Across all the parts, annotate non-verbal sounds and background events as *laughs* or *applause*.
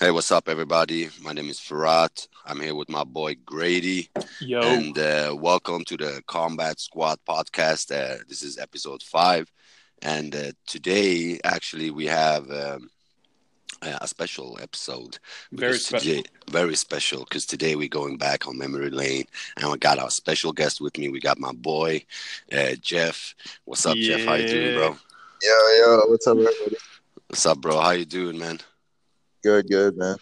Hey, what's up, everybody? My name is Firat. I'm here with my boy Grady, Yo, and uh, welcome to the Combat Squad podcast. Uh, this is episode five, and uh, today, actually, we have um, a special episode. very special. Today, very special because today we're going back on memory lane, and we got our special guest with me. We got my boy uh, Jeff. What's up, Jeff? How you doing, bro? Yo, yo, what's up, everybody? What's up, bro? How you doing, man? Good, good, man.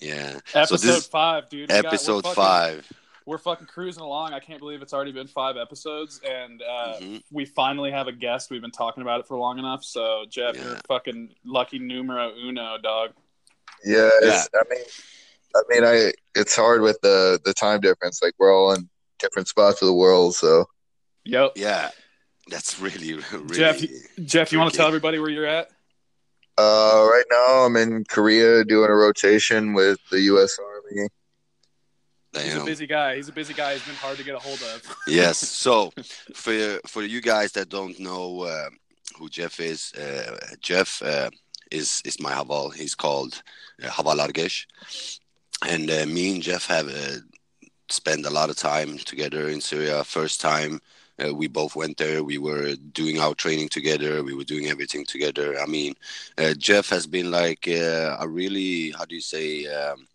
Yeah. Episode so this five, dude. We got- we're episode fucking- five. We're fucking cruising along. I can't believe it's already been five episodes, and uh, Mhm. we finally have a guest. We've been talking about it for long enough. So, Jeff, you're Yeah. fucking lucky numero uno, dog. Yeah, it's, I mean, I mean, I it's hard with the the time difference. Like we're all in different spots of the world, so Yep. Yeah, that's really, *laughs* really. Jeff, Jeff, you want to tell everybody where you're at? Uh, right now I'm in Korea doing a rotation with the U.S. Army. Damn. He's a busy guy. He's a busy guy. He's been hard to get a hold of. *laughs* Yes. *laughs* So, for for you guys that don't know uh, who Jeff is, uh, Jeff uh, is is my Haval. He's called uh, Haval Argesh, and uh, me and Jeff have uh, spent a lot of time together in Syria. First time. Uh, we both went there. We were doing our training together. We were doing everything together. I mean, uh, Jeff has been like uh, a really, how do you say, um,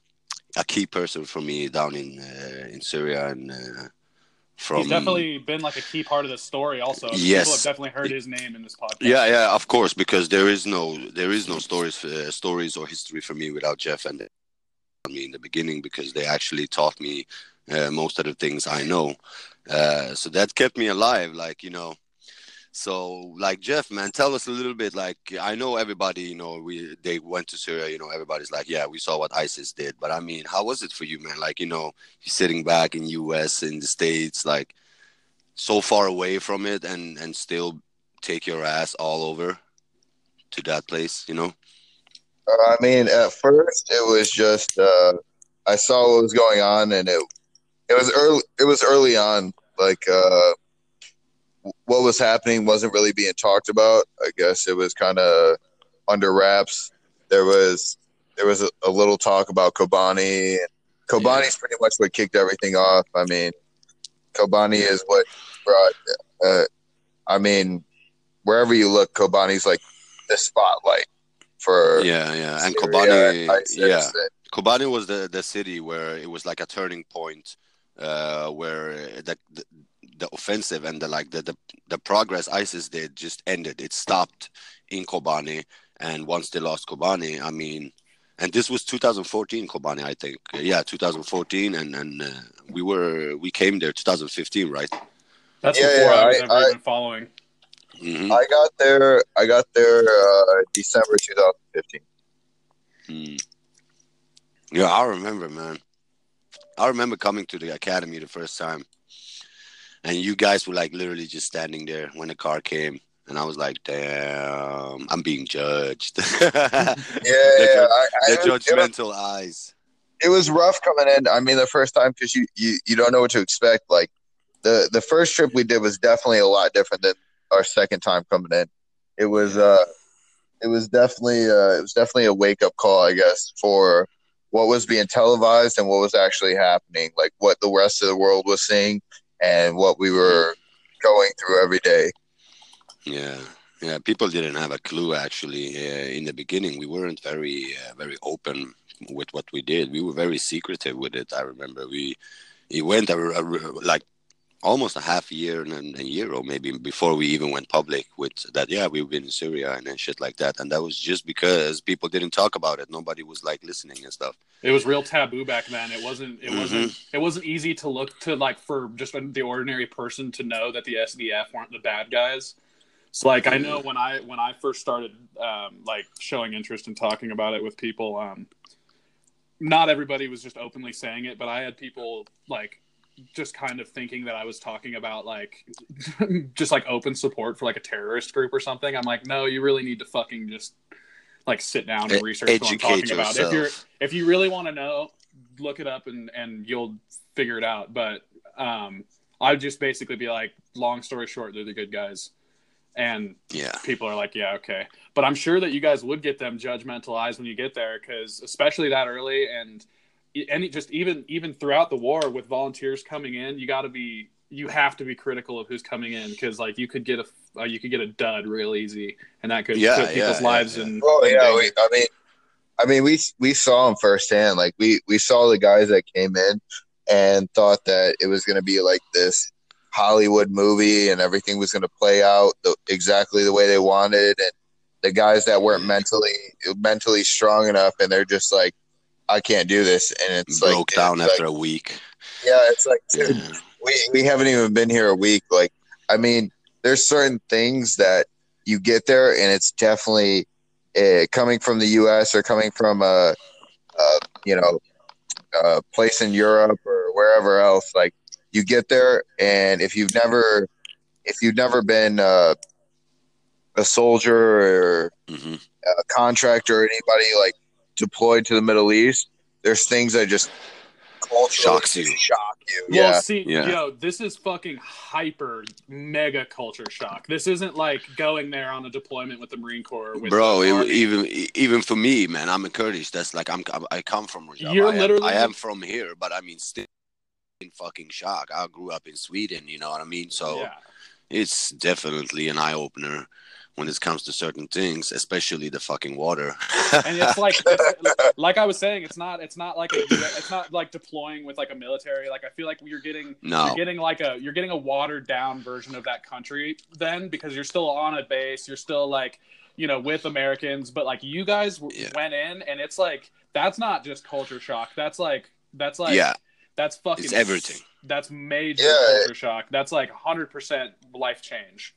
a key person for me down in uh, in Syria and uh, from He's definitely been like a key part of the story. Also, Yes. people have definitely heard his name in this podcast. yeah yeah of course because there is no there is no stories uh, stories or history for me without Jeff and me in the beginning because they actually taught me uh, most of the things I know uh, so that kept me alive like you know so like Jeff man tell us a little bit like I know everybody you know we they went to Syria you know everybody's like yeah we saw what ISIS did but I mean how was it for you man like you know sitting back in US in the states like so far away from it and and still take your ass all over to that place, you know? Uh, I mean, at first it was just uh, I saw what was going on, and it it was early. It was early on. Like uh, what was happening wasn't really being talked about. I guess it was kind of under wraps. There was there was a, a little talk about Kobani. And Kobani's pretty much what kicked everything off. I mean, Kobani is what brought. Uh, I mean, wherever you look, Kobani's like the spotlight for Yeah, yeah. And Syria, Kobani, ISIS, yeah. Kobani was the, the city where it was like a turning point uh, where the, the the offensive and the like the, the the progress ISIS did just ended. It stopped in Kobani, and once they lost Kobani, I mean, and this was 2014 Kobani, I think. Yeah, 2014, and and uh, we were we came there 2015, right? That's Yeah, before yeah, I was I- ever I- even following. hmm I got there. I got there uh, December 2015. Mm. Yeah, I remember, man. I remember coming to the academy the first time, and you guys were like literally just standing there when the car came, and I was like, "Damn, I'm being judged." *laughs* Yeah, The yeah. The it, was, it, judgmental eyes. it was rough coming in. I mean, the first time because you, you you don't know what to expect. Like the the first trip we did was definitely a lot different than our second time coming in. It was uh, it was definitely uh, it was definitely a wake up call, I guess, for what was being televised and what was actually happening. Like what the rest of the world was seeing and what we were going through every day. Yeah, yeah. People didn't have a clue actually. Uh, in the beginning, we weren't very, uh, very open with what we did. We were very secretive with it. I remember we, it went like almost a half year and a year or maybe before we even went public with that. Yeah, we've been in Syria and, and shit like that. And that was just because people didn't talk about it. Nobody was like listening and stuff. It was real taboo back then. It wasn't. It wasn't. Mm-hmm. It wasn't easy to look to like for just the ordinary person to know that the SDF weren't the bad guys. So like I know when I when I first started um, like showing interest in talking about it with people, um, not everybody was just openly saying it, but I had people like just kind of thinking that I was talking about like *laughs* just like open support for like a terrorist group or something. I'm like, no, you really need to fucking just like sit down and research what I'm educate talking about. If you're if you really want to know, look it up and and you'll figure it out. But um, I'd just basically be like, long story short, they're the good guys. and Yeah. people are like, yeah, okay. But I'm sure that you guys would get them judgmental eyes when you get there, because especially that early, and any just even even throughout the war with volunteers coming in, you got to be you have to be critical of who's coming in, because like you could get a uh, you could get a dud real easy, and that could Yeah, put people's yeah, lives yeah, yeah. in. Oh in yeah, we, I mean, I mean, we we saw them firsthand. Like we we saw the guys that came in and thought that it was going to be like this Hollywood movie and everything was going to play out the, exactly the way they wanted, and the guys that weren't mentally mentally strong enough, and they're just like, I can't do this, and it's like Broke down it's after like, a week. yeah, it's like dude, Yeah. *laughs* we we haven't even been here a week. Like, I mean, there's certain things that you get there, and it's definitely uh, coming from the U.S. or coming from a, a you know, a place in Europe or wherever else. Like, you get there, and if you've never, if you've never been uh, a soldier or hmm a contractor or anybody like deployed to the Middle East, there's things that just culturally Shocks you. Shock you. Well, Yeah. see, Yeah. yo, this is fucking hyper mega culture shock. This isn't like going there on a deployment with the Marine Corps. With Bro, it, even even for me, man, I'm a Kurdish. That's like I'm I come from Rojava. You're I am, literally- I am from here, but I mean still in fucking shock. I grew up in Sweden, you know what I mean? So yeah. it's definitely an eye opener when it comes to certain things, especially the fucking water. and it's like *laughs* it's, like I was saying, it's not it's not like a it's not like deploying with like a military. Like I feel like you're getting no. you're getting like a you're getting a watered down version of that country then because you're still on a base. You're still like you know with Americans, but like you guys w- Yeah. went in and it's like that's not just culture shock. That's like that's like yeah, that's fucking It's everything. That's major Yeah. culture shock. That's like 100% life change.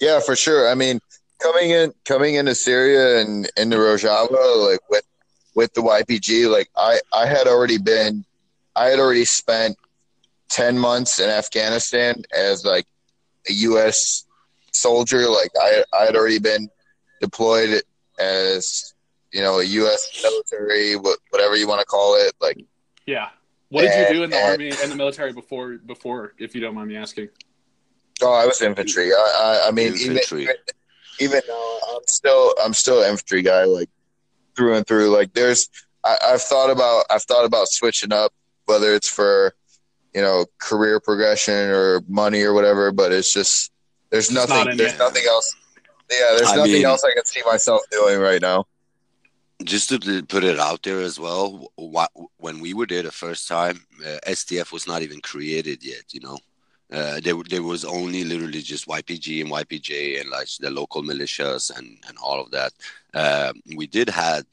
Yeah, for sure. I mean, coming in coming into Syria and into Rojava, like with with the YPG, like I I had already been, I had already spent ten months in Afghanistan as like a U.S. soldier. Like I I had already been deployed as you know a U.S. military, whatever you want to call it. Like Yeah. What did you do in the And- army and the military before before if you don't mind me asking? Oh, I was infantry. I I, I mean even, Infantry. even even now I'm still I'm still an infantry guy like through and through. Like there's I, I've thought about I've thought about switching up whether it's for you know career progression or money or whatever, but it's just there's It's nothing in there's it. nothing else. Yeah, there's I nothing mean- else I can see myself doing right now. just to to put it out there as well, wh- when we were there the first time, uh, SDF was not even created yet. You know, uh, there there was only literally just YPG and YPJ and like the local militias and and all of that. Uh, we did had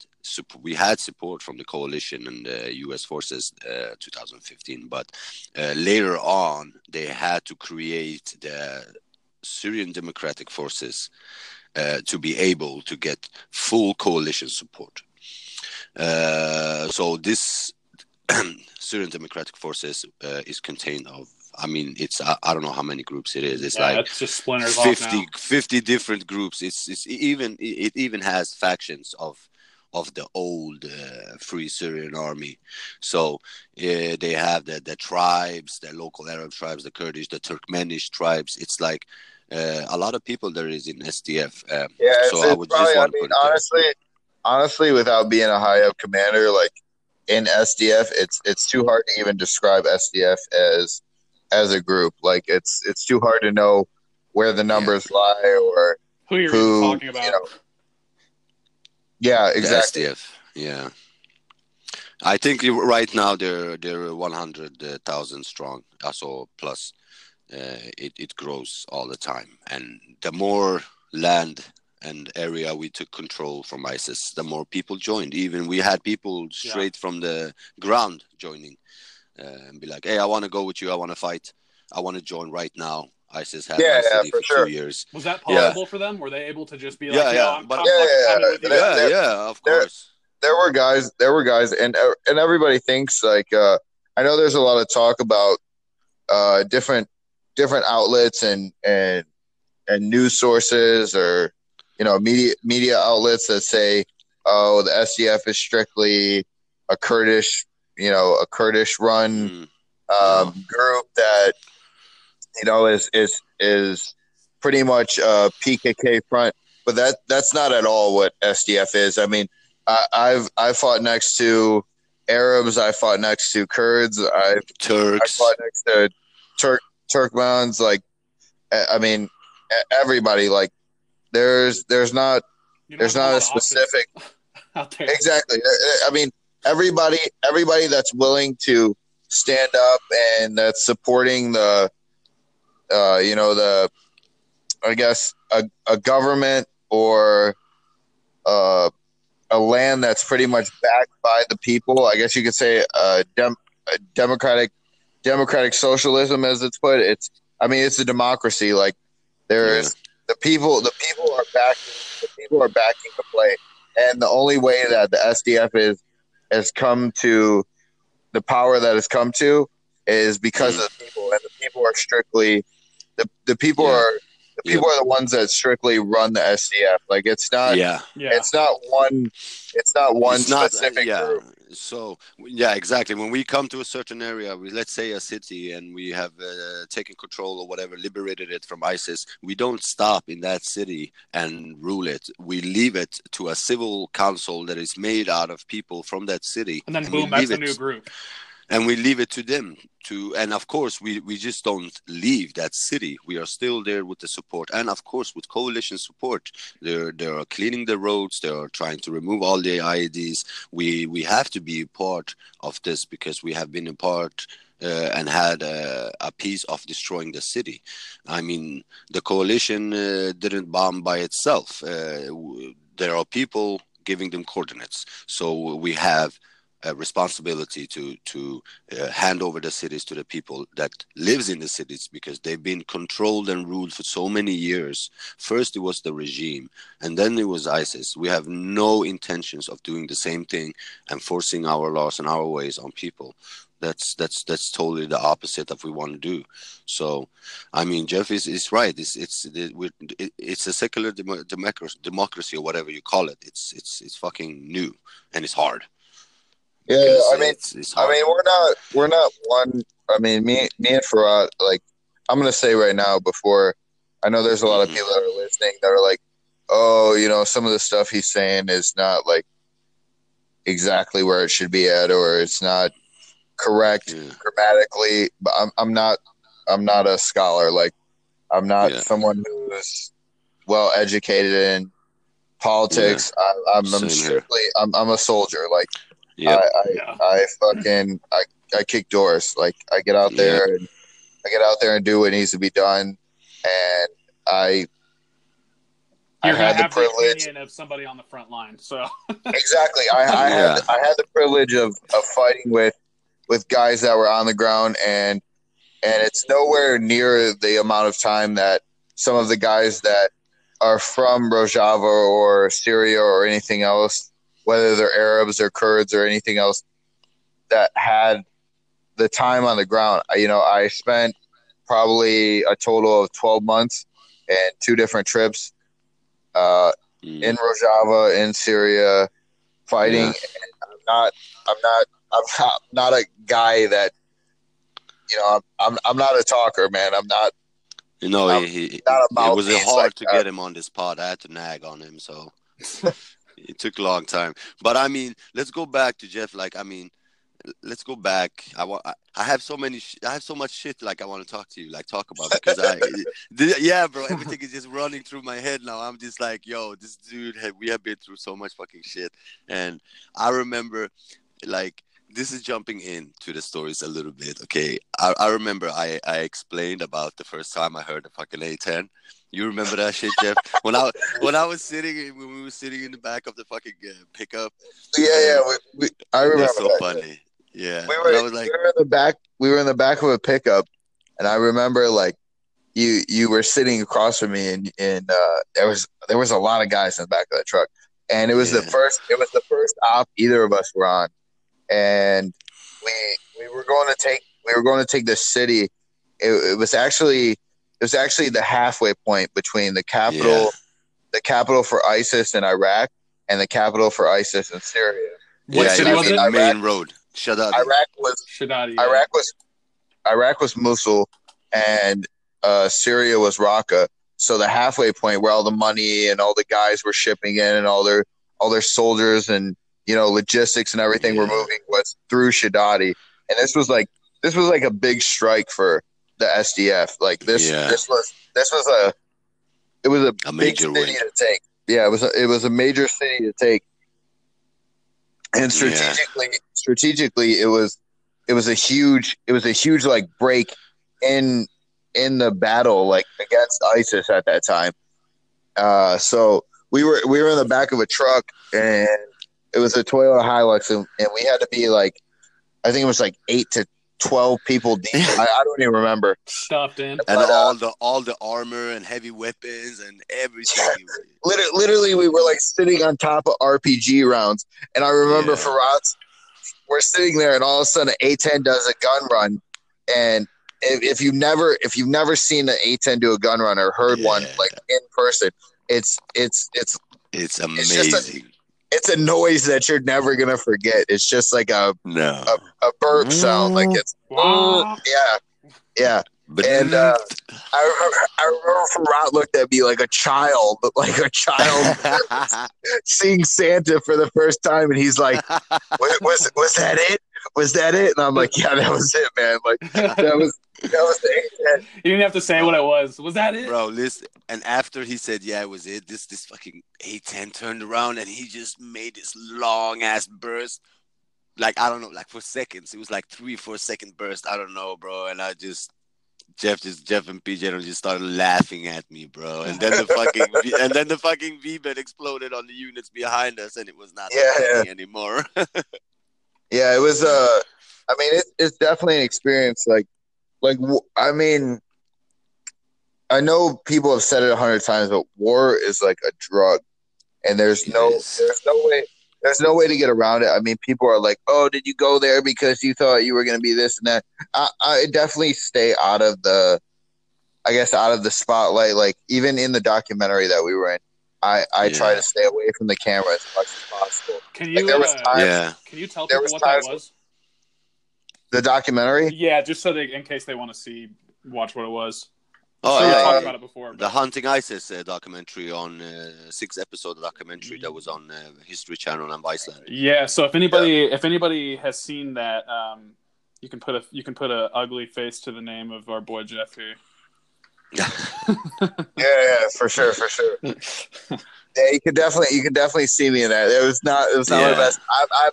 we had support from the coalition and the U.S. forces, uh, 2015, but uh, later on they had to create the Syrian Democratic Forces uh, to be able to get full coalition support. Uh, so this *clears throat* Syrian Democratic Forces uh, is contained of, I mean, it's I, I don't know how many groups it is. It's yeah, like that's just splinters off 50, now. 50 different groups. It's it's even it even has factions of of the old uh, Free Syrian Army. So uh, they have the the tribes, the local Arab tribes, the Kurdish, the Turkmenish tribes. It's like uh, a lot of people there is in SDF. Um, Yeah, it's, so it's I would probably, just I want to mean, put there. honestly, honestly, without being a high up commander, like in SDF, it's it's too hard to even describe SDF as as a group. Like it's it's too hard to know where the numbers lie or Who you're who, talking about? you know, yeah, The exactly. SDF, yeah. I think right now they're they're one hundred thousand strong, also plus. Uh, it it grows all the time, and the more land and area we took control from ISIS, the more people joined. Even we had people straight from the ground joining, uh, and be like, "Hey, I want to go with you. I want to fight. I want to join right now." ISIS had Yeah, yeah, for for, sure. two years. Was that Yeah. possible for them? Were they able to just be like, Yeah, yeah, I'm, but- I'm Yeah, yeah, coming with you yeah. Yeah, there- yeah, of there- course. there were guys there were guys and and everybody thinks like uh i know there's a lot of talk about uh different different outlets and and and news sources or you know media media outlets that say oh the sdf is strictly a kurdish you know a kurdish run Mm. um, group that you know is is is pretty much a PKK front, but that that's not at all what SDF is. I mean, I, I've I fought next to Arabs, I fought next to Kurds, I Turks, I fought next to Turk Turkmens. Like, I I mean, e- everybody. Like, there's there's not You know, there's not a lot of options specific *laughs* out there. exactly. I mean, everybody everybody that's willing to stand up and that's supporting the, uh, you know, the, I guess a, a government or uh, a land that's pretty much backed by the people. I guess you could say uh, dem- a democratic democratic socialism, as it's put. It's I mean, it's a democracy. Like there's the people. The people are backing. The people are backing the play, and the only way that the SDF is has come to the power that has come to is because mm. of the people, and the people are strictly the the people Yeah. are the people are the ones that strictly run the SDF. Like it's not yeah. Yeah. it's not one it's not one It's not- uh, specific yeah. group. So yeah, exactly. When we come to a certain area, we, let's say a city, and we have uh, taken control or whatever, liberated it from ISIS, we don't stop in that city and rule it. We leave it to a civil council that is made out of people from that city, and then we boom, that's leave the new group. And we leave it to them to. And of course, we we just don't leave that city. We are still there with the support, and of course, with coalition support, they're they are cleaning the roads. They are trying to remove all the IEDs we we have to be a part of this because we have been a part uh, and had a, a piece of destroying the city. I mean, the coalition uh, didn't bomb by itself. Uh, there are people giving them coordinates, so we have responsibility to to uh, hand over the cities to the people that lives in the cities because they've been controlled and ruled for so many years. First, it was the regime, and then it was ISIS. We have no intentions of doing the same thing and forcing our laws and our ways on people. That's that's that's totally the opposite of what we want to do. So, I mean, Jeff is, is right. It's it's it's a secular democracy, democracy or whatever you call it. It's it's it's fucking new and it's hard. Yeah, I mean it's, it's I mean we're not we're not one I mean me me and Firat like I'm gonna say right now before I know there's a lot of Mhm. people that are listening that are like, Oh, you know, some of the stuff he's saying is not like exactly where it should be at or it's not correct yeah. grammatically but I'm I'm not I'm not a scholar like I'm not Yeah. someone who's well educated in politics I, I'm, I'm strictly I'm, I'm a soldier like Yeah. I, I, Yeah. I fucking I, I kick doors like I get out there and I get out there and do what needs to be done and I I You're gonna had the have the privilege of somebody on the front line. So *laughs* exactly I, I Yeah. had I had the privilege of, of fighting with with guys that were on the ground and and it's nowhere near the amount of time that some of the guys that are from Rojava or Syria or anything else, whether they're Arabs or Kurds or anything else, that had the time on the ground. You know, I spent probably a total of 12 months and two different trips uh, Mm. in Rojava, in Syria, fighting. Yeah. I'm not, I'm not, I'm not, not a guy that, you know, I'm, I'm, I'm not a talker, man. I'm not, You know, I'm he, he, it was hard like to that. get him on this pod. I had to nag on him, so *laughs* it took a long time. But I mean, let's go back to Jeff. Like, I mean, let's go back. I want. I, have so many. Sh- I have so much shit. Like, I want to talk to you. Like, talk about because I. *laughs* the- yeah, bro. Everything is just running through my head now. I'm just like, yo, this dude. Have, we have been through so much fucking shit, and I remember, like. This is jumping into the stories a little bit, okay? I, I remember I, I explained about the first time I heard the fucking A10. You remember that shit, Jeff? When I when I was sitting when we were sitting in the back of the fucking uh, pickup, yeah, yeah. We, we, I remember that's so that. funny. Yeah, We were, I was like, we were in the back. We were in the back of a pickup, and I remember like you you were sitting across from me, and and uh, there was there was a lot of guys in the back of the truck, and it was the first it was the first op either of us were on, and we we were going to take we were going to take the city. It, it was actually it was actually the halfway point between the capital Yeah. the capital for ISIS in Iraq and the capital for ISIS in Syria. What yeah, city it was was it? the Iraq- main road. Shut up. Iraq was Shadadi. yeah. Iraq was Iraq was Mosul and uh, Syria was Raqqa. so the halfway point where all the money and all the guys were shipping in and all their all their soldiers and you know logistics and everything were moving was through Shadadi, and this was like this was like a big strike for the SDF. Like this Yeah. this was this was a it was a, A big major city win. to take. Yeah, it was a, it was a major city to take, and strategically strategically it was it was a huge it was a huge like break in in the battle like against ISIS at that time. Uh, so we were we were in the back of a truck and it was a Toyota Hilux and, and we had to be like I think it was like eight to twelve people deep. *laughs* I, I don't even remember. Stuffed in. and But, uh, all the all the armor and heavy weapons and everything. *laughs* Literally, literally we were like sitting on top of RPG rounds and I remember Yeah. Firat we're sitting there and all of a sudden an A10 does a gun run and if, if you never if you've never seen an A10 do a gun run or heard one like in person it's it's it's it's just a- amazing. it's a noise that you're never gonna forget. It's just like a, no, a burp sound. Like it's Wow. yeah, yeah. And uh, I remember I remember Firat looked at me like a child, but *laughs* like a child *laughs* seeing Santa for the first time, and he's like, was, was was that it? Was that it? And I'm like, yeah, that was it, man. Like that was that was the You didn't have to say what it was. Was that it? Bro, listen. And after he said, "Yeah, it was it," this this fucking A10 turned around and he just made this long ass burst, like I don't know, like for seconds. It was like three, four second burst. I don't know, bro. And I just Jeff just Jeff and PJ just started laughing at me, bro. And then the fucking V- and then the fucking VBIED exploded on the units behind us, and it was not Yeah, happening anymore. *laughs* Yeah, it was. Uh, I mean, it, it's definitely an experience. Like, like I mean, I know people have said it a hundred times, but war is like a drug, and there's no, there's no way, there's no way to get around it. I mean, people are like, "Oh, did you go there because you thought you were going to be this and that?" I, I definitely stay out of the, I guess, out of the spotlight. Like even in the documentary that we were in, I I try to stay away from the camera as much as possible. Can Like, you there was uh, yeah, can you tell people was what that was? The documentary. Yeah, just so they in case they want to see watch what it was. oh Sure, we yeah, talked yeah. about it before. the Hunting ISIS uh, documentary on uh, six episode documentary that was on uh, History Channel on Viceland. yeah, so if anybody if anybody has seen that, um, you can put a you can put a ugly face to the name of our boy Jeff here. *laughs* Yeah, yeah, for sure, for sure. Yeah, you could definitely, you could definitely see me in that. It was not, it was not Yeah. my best. I, I,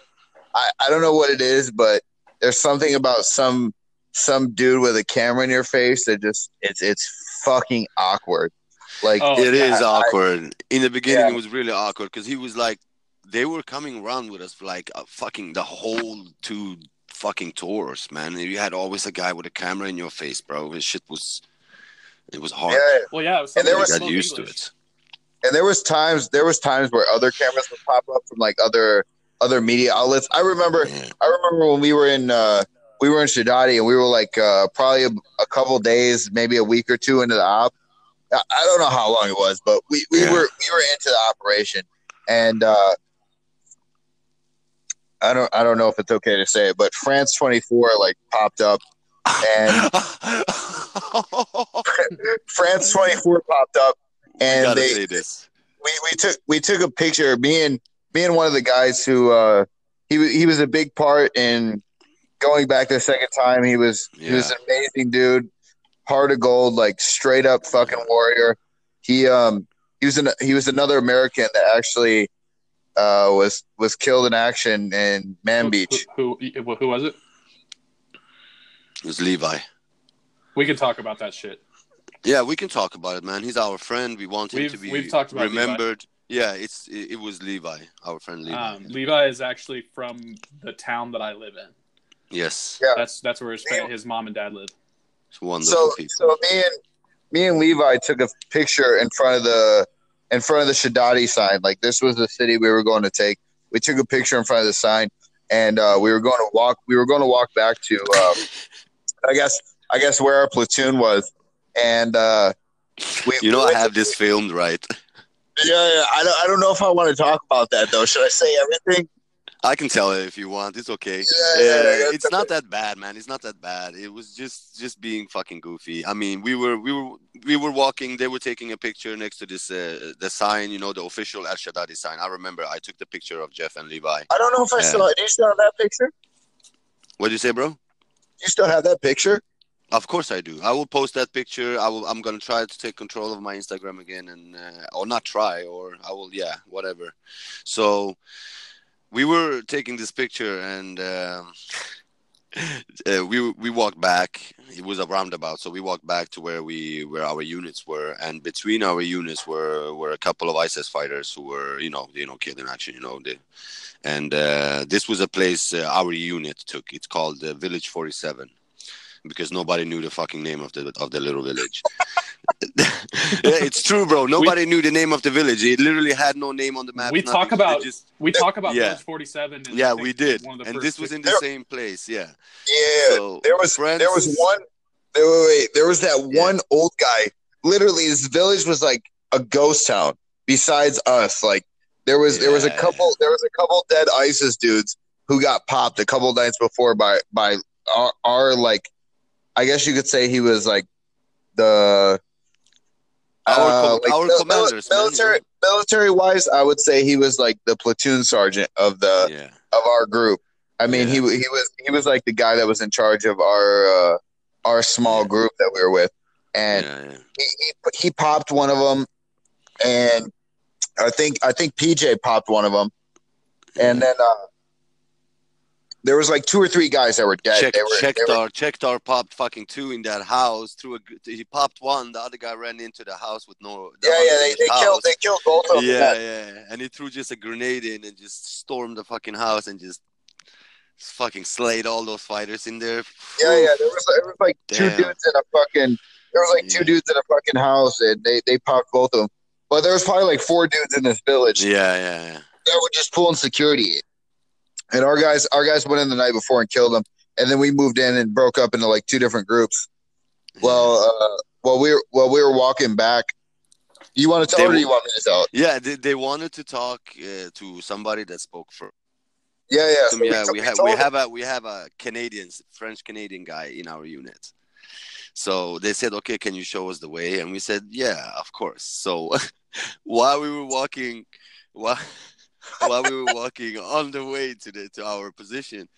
I, I don't know what it is, but there's something about some, some dude with a camera in your face that just, it's, it's fucking awkward. Like, Oh, It is I- I- awkward. In the beginning, Yeah. it was really awkward because he was like, they were coming around with us for like uh, fucking the whole two fucking tours, man. You had always a guy with a camera in your face, bro. His shit was, it was hard. yeah, Well, yeah, it was And there somebody was- who got used English. to it. and there was times, there was times where other cameras would pop up from like other, other media outlets. I remember, I remember when we were in, uh, we were in Shadadi and we were like, uh, probably a, a couple days, maybe a week or two into the op. I, I don't know how long it was, but we, we Yeah. were, we were into the operation and, uh, I don't I don't know if it's okay to say it, but France 24 like popped up and *laughs* France 24 popped up and they we, we took we took a picture me and me and one of the guys who uh he he was a big part in going back the second time he was he was an amazing dude heart of gold like straight up fucking warrior he um he was an he was another American that actually uh was was killed in action in Man Who- Beach Who, who who was it? It was Levi. We can talk about that shit. Yeah, we can talk about it, man. He's our friend. We want him We've- to be we've talked about Levi. Remembered. Yeah, it's it, it was Levi, our friend Levi. Um, Levi is actually from the town that I live in. yes, Yeah. That's that's where his, Yeah. his mom and dad live. it's wonderful so people. so me and me and Levi took a picture in front of the in front of the Shadadi sign. Like this was the city we were going to take. We took a picture in front of the sign, and uh, we were going to walk. We were going to walk back to, um, *laughs* I guess, I guess where our platoon was, and uh, we. you know, we I have to- this filmed, right? Yeah, yeah. I don't. I don't know if I want to talk about that though. Should I say everything? I can tell it if you want. It's okay. Yeah, yeah, yeah, it's not that bad, man. It's not that bad. It was just just being fucking goofy. I mean, we were we were we were walking. They were taking a picture next to this uh, the sign, you know, the official Al Shaddadi sign. I remember I took the picture of Jeff and Levi. I don't know if I still. Do you still have that picture? What did you say, bro? You still have that picture? Of course I do. I will post that picture. I will. I'm gonna try to take control of my Instagram again, and uh, or not try, or I will. Yeah, whatever. So we were taking this picture, and um, *laughs* uh, we we walked back. It was a roundabout, so we walked back to where we where our units were, and between our units were were a couple of ISIS fighters who were, you know, you know, killed in action. You know, they, and uh, this was a place uh, our unit took. It's called uh, Village Forty Seven because nobody knew the fucking name of the of the little village. *laughs* It's true, bro. Nobody knew the name of the village. It literally had no name on the map. We nothing. talk about- just We talk about Yeah. Village 47. yeah, we did, one of the and this was in the same place. Yeah, Yeah. So, there was friends- there was one. There, wait, wait, there was that Yeah. one old guy. Literally, this village was like a ghost town. Besides us, like there was there was a couple there was a couple dead ISIS dudes who got popped a couple nights before by by our, our like. I guess you could say he was like the Our com- like our mil- commanders, man, military know? military wise. I would say he was like the platoon sergeant of the yeah, of our group. I mean, he Yeah. he was he was like the guy that was in charge of our uh, our small Yeah. group that we were with, and he, he he popped one of them, and I think I think PJ popped one of them, and then uh, there was like two or three guys that were dead. Check, they were, they were Checktar, Checktar popped fucking two in that house. Through a, he popped one. The other guy ran into the house with no. the yeah yeah they, they killed they killed both of them. yeah, yeah, and he threw just a grenade in and just stormed the fucking house and just fucking slayed all those fighters in there. Yeah, yeah. There was there was like two dudes in a fucking. There was like two dudes in a fucking house, and they they popped both of them. But there was probably like four dudes in this village Yeah, yeah, yeah. that were just pulling security. And our guys, our guys went in the night before and killed them, and then we moved in and broke up into like two different groups. Well, uh, while we were while we were walking back, you want to tell They or w- you want me to tell it? yeah, they, they wanted to talk uh, to somebody that spoke for Yeah, yeah. so. Yeah, so we have we have a we have a Canadian, French Canadian guy in our unit. So they said, "Okay, can you show us the way?" And we said, "Yeah, of course." So *laughs* while we were walking, while while we were walking on the way to the to our position,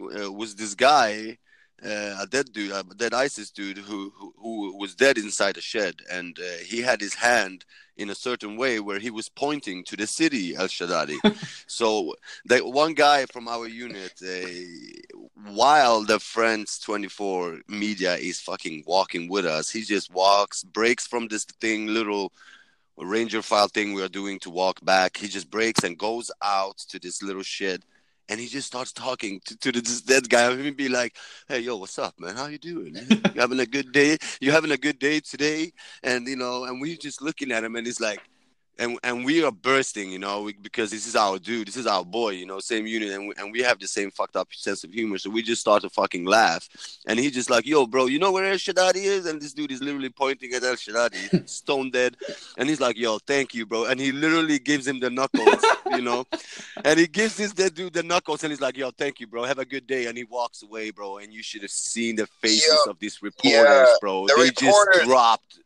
uh, was this guy, uh, a dead dude, a dead ISIS dude who who, who was dead inside a shed, and uh, he had his hand in a certain way where he was pointing to the city Al Shaddadi. *laughs* so the one guy from our unit, uh, while the France 24 media is fucking walking with us, he just walks, breaks from this thing, little ranger file thing we are doing to walk back. He just breaks and goes out to this little shed. And he just starts talking to, to this dead guy. And be like, "Hey, yo, what's up, man? How you doing? *laughs* You having a good day? You having a good day today?" And you know, and we just looking at him, and he's like, and and we are bursting, you know, we, because this is our dude, this is our boy, you know, same unit, and we, and we have the same fucked up sense of humor, so we just start to fucking laugh, and he just like, yo, bro, you know where El Shaddadi is? And this dude is literally pointing at El Shaddadi, *laughs* stone dead, and he's like, yo, thank you, bro, and he literally gives him the knuckles, you know, *laughs* and he gives this dead dude the knuckles, and he's like, yo, thank you, bro, have a good day, and he walks away, bro, and you should have seen the faces of these reporters, yeah, bro, the they reporters- just dropped.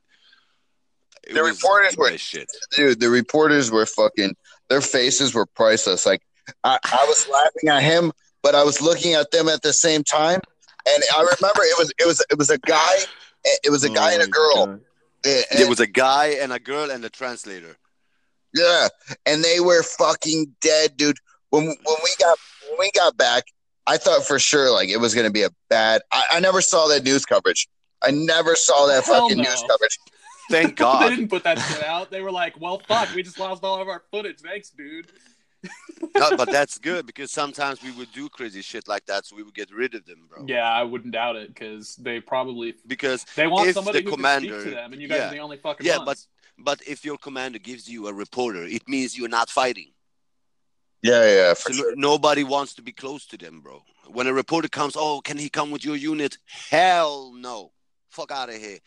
It The reporters were- shit. dude, the reporters were fucking. Their faces were priceless. Like I, I was laughing at him, but I was looking at them at the same time. And I remember it was it was it was a guy. It was a oh guy and a girl. And- It was a guy and a girl and a translator. Yeah, and they were fucking dead, dude. When when we got when we got back, I thought for sure like it was gonna be a bad. I, I never saw that news coverage. I never saw that Hell fucking no. news coverage. Thank *laughs* God. they didn't put that shit out. They were like, "Well, fuck, we just lost all of our footage. Thanks, dude." *laughs* no, but that's *laughs* good because sometimes we would do crazy shit like that, so we would get rid of them, bro. Yeah, I wouldn't doubt it because they probably Because they want If somebody the who can commander- speak to them, and you guys yeah. are the only fucking Yeah, ones. but if your commander gives you a reporter, it means you're not fighting. Yeah, yeah, for So sure. nobody wants to be close to them, bro. When a reporter comes, oh, can he come with your unit? Hell no. Fuck out of here.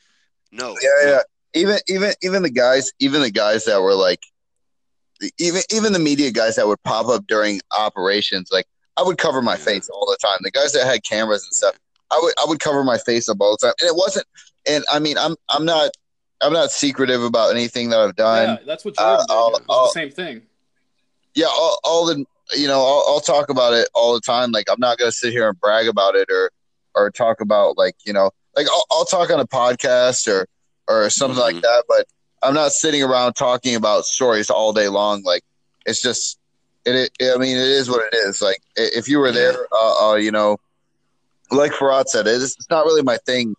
No. Yeah, yeah. Even even even the guys, even the guys that were like, even even the media guys that would pop up during operations, like I would cover my face all the time. The guys that had cameras and stuff, I would I would cover my face up all the time, and it wasn't. And I mean, I'm I'm not I'm not secretive about anything that I've done. Yeah, that's what Jordan Uh, did. It the same thing. yeah, all, all the you know, I'll, I'll talk about it all the time. Like I'm not gonna sit here and brag about it or or talk about like you know, like I'll, I'll talk on a podcast or or something like Mhm. that. But I'm not sitting around talking about stories all day long. Like it's just it. it I mean, it is what it is. Like if you were there, uh, uh you know, like Firat said, it's, it's not really my thing.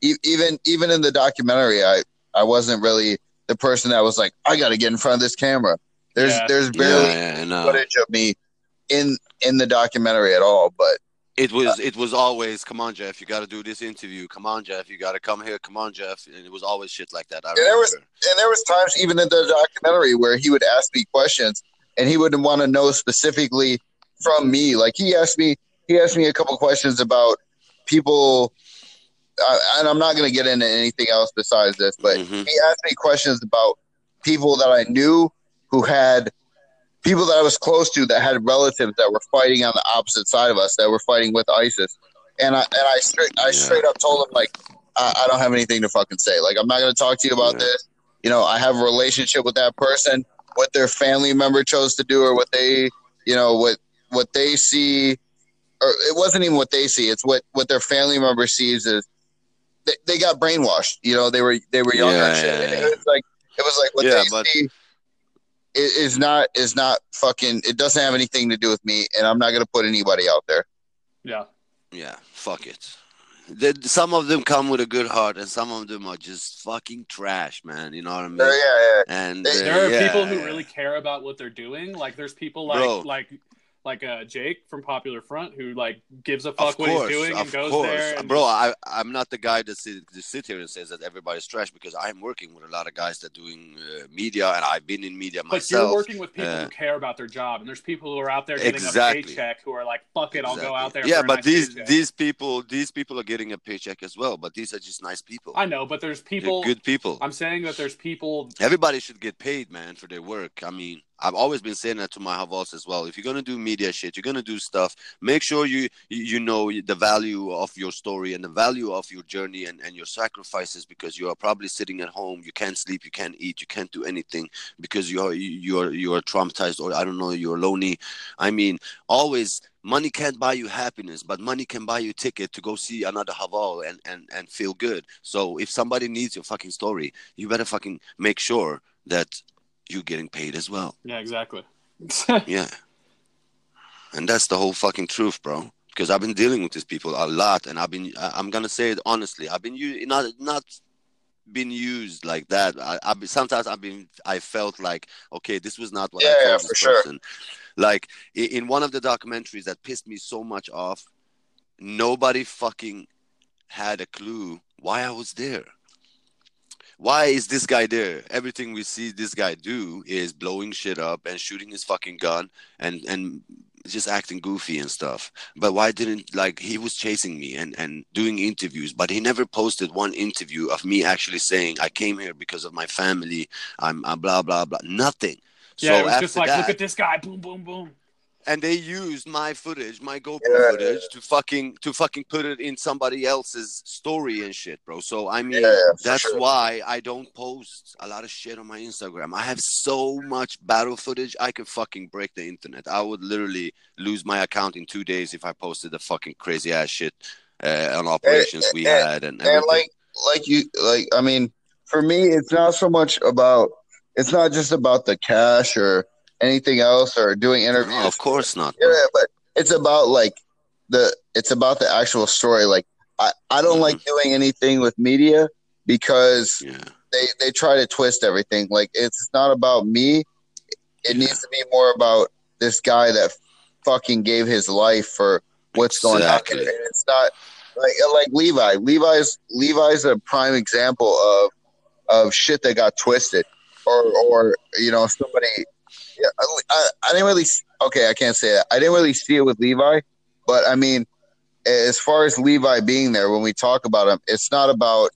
E- even even in the documentary, I I wasn't really the person that was like, I got to get in front of this camera. There's Yeah. there's barely yeah, I know. footage of me in in the documentary at all. But It was it was always come on Jeff, you got to do this interview. Come on Jeff, you got to come here. Come on Jeff, and it was always shit like that. I Yeah, there was- and there was times even in the documentary where he would ask me questions and he wouldn't want to know specifically from me. Like he asked me he asked me a couple questions about people. Uh, and I'm not going to get into anything else besides this, but Mhm. he asked me questions about people that I knew who had people that I was close to that had relatives that were fighting on the opposite side of us that were fighting with ISIS, and I and I straight I Yeah. straight up told them like I, I don't have anything to fucking say. Like I'm not going to talk to you about Yeah. this. You know, I have a relationship with that person. What their family member chose to do, or what they, you know, what what they see, or it wasn't even what they see. It's what what their family member sees is they, they got brainwashed. You know, they were they were younger Yeah, and shit. yeah, And. It was like it was like what Yeah, they but- see is not is not fucking. It doesn't have anything to do with me, and I'm not gonna put anybody out there. Yeah. Yeah, fuck it. The, some of them come with a good heart, and some of them are just fucking trash, man. You know what I mean? Uh, yeah, yeah. And They- uh, There are yeah, people who yeah. really care about what they're doing. Like there's people like Bro. like like uh, Jake from Popular Front who like gives a fuck what he's course, doing and goes course, there. And bro. I I'm not the guy that sit, that sit here and says that everybody's trash because I'm working with a lot of guys that doing uh, media, and I've been in media myself. But you're working with people uh, who care about their job, and there's people who are out there getting Exactly. a paycheck who are like, "Fuck it, I'll go out there." Yeah, but nice these paycheck." these people these people are getting a paycheck as well. But these are just nice people. I know, but there's They're people. good people. I'm saying that there's people. Everybody should get paid, man, for their work. I mean, I've always been saying that to my Havals as well. If you're gonna do media shit, you're gonna do stuff. Make sure you you you know the value of your story and the value of your journey and, and your sacrifices because you are probably sitting at home. You can't sleep, you can't eat, you can't do anything because you're you're you're traumatized or I don't know you're lonely. I mean, always money can't buy you happiness, but money can buy you a ticket to go see another Haval and and and feel good. So if somebody needs your fucking story, you better fucking make sure that you're getting paid as well. Yeah, exactly. *laughs* *laughs* Yeah. And that's the whole fucking truth, bro. Because I've been dealing with these people a lot, and I've been, I- I'm gonna say it honestly, I've been u- not not been used like that. I, I've been, sometimes I've been, I felt like, okay, this was not what Yeah, I told yeah, this for sure. person. Like i- in one of the documentaries that pissed me so much off, nobody fucking had a clue why I was there. Why is this guy there? Everything we see this guy do is blowing shit up and shooting his fucking gun and and just acting goofy and stuff. But why didn't like he was chasing me and and doing interviews, but he never posted one interview of me actually saying I came here because of my family. I'm, I'm blah blah blah. Nothing. yeah, so it was after just like, that, look at this guy, boom, boom, boom. And they used my footage, my GoPro Yeah. footage, to fucking to fucking put it in somebody else's story and shit, bro. So I mean, Yeah, yeah, that's sure. why I don't post a lot of shit on my Instagram. I have so much battle footage, I could fucking break the internet. I would literally lose my account in two days if I posted the fucking crazy ass shit uh, on operations we and- had and and like like you like i mean for me it's not so much about it's not just about the cash or anything else or doing interviews No, of course not. yeah but it's about like the it's about the actual story like i i don't Mhm. like doing anything with media because Yeah, they they try to twist everything like it's not about me it needs to be more about this guy that fucking gave his life for what's going on And it's not like like Levi. Levi's Levi's a prime example of of shit that got twisted, or or you know somebody. Yeah, I, I, I didn't really. Okay, I can't say that. I didn't really see it with Levi, but I mean, as far as Levi being there, when we talk about him, it's not about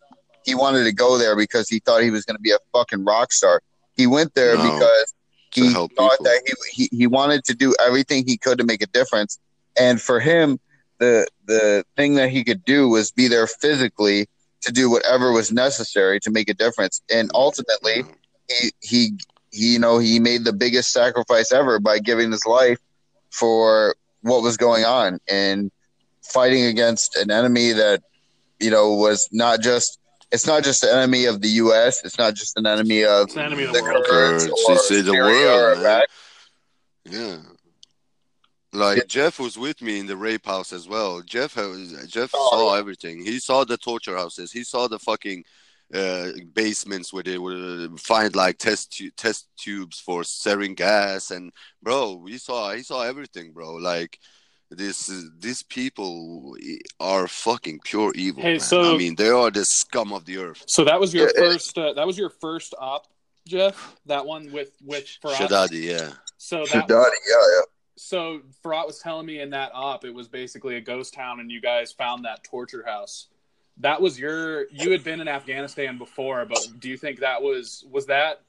he wanted to go there because he thought he was going to be a fucking rock star. He went there No. because he thought people. that he, he he wanted to do everything he could to make a difference, and for him, the the thing that he could do was be there physically to do whatever was necessary to make a difference, and ultimately, he he, he you know he made the biggest sacrifice ever by giving his life for what was going on and fighting against an enemy that you know was not just it's not just an enemy of the U.S. It's not just an enemy of It's an enemy of the the world. Kurds Kurds, or it's the Syria or world. Iraq. Yeah. Like Yeah. Jeff was with me in the rape house as well. Jeff Jeff Oh, saw everything. He saw the torture houses. He saw the fucking uh, basements where they would find like test tu- test tubes for sarin gas and bro, we saw he saw everything, bro. Like this these people are fucking pure evil. Hey, man. so- I mean, they are the scum of the earth. So that was your Yeah, first. Uh, that was your first op, Jeff. That one with with Firat. Shadadi, yeah. So that Shadadi, yeah, yeah. so Firat was telling me in that op, it was basically a ghost town, and you guys found that torture house. That was your. You had been in Afghanistan before, but do you think that was was that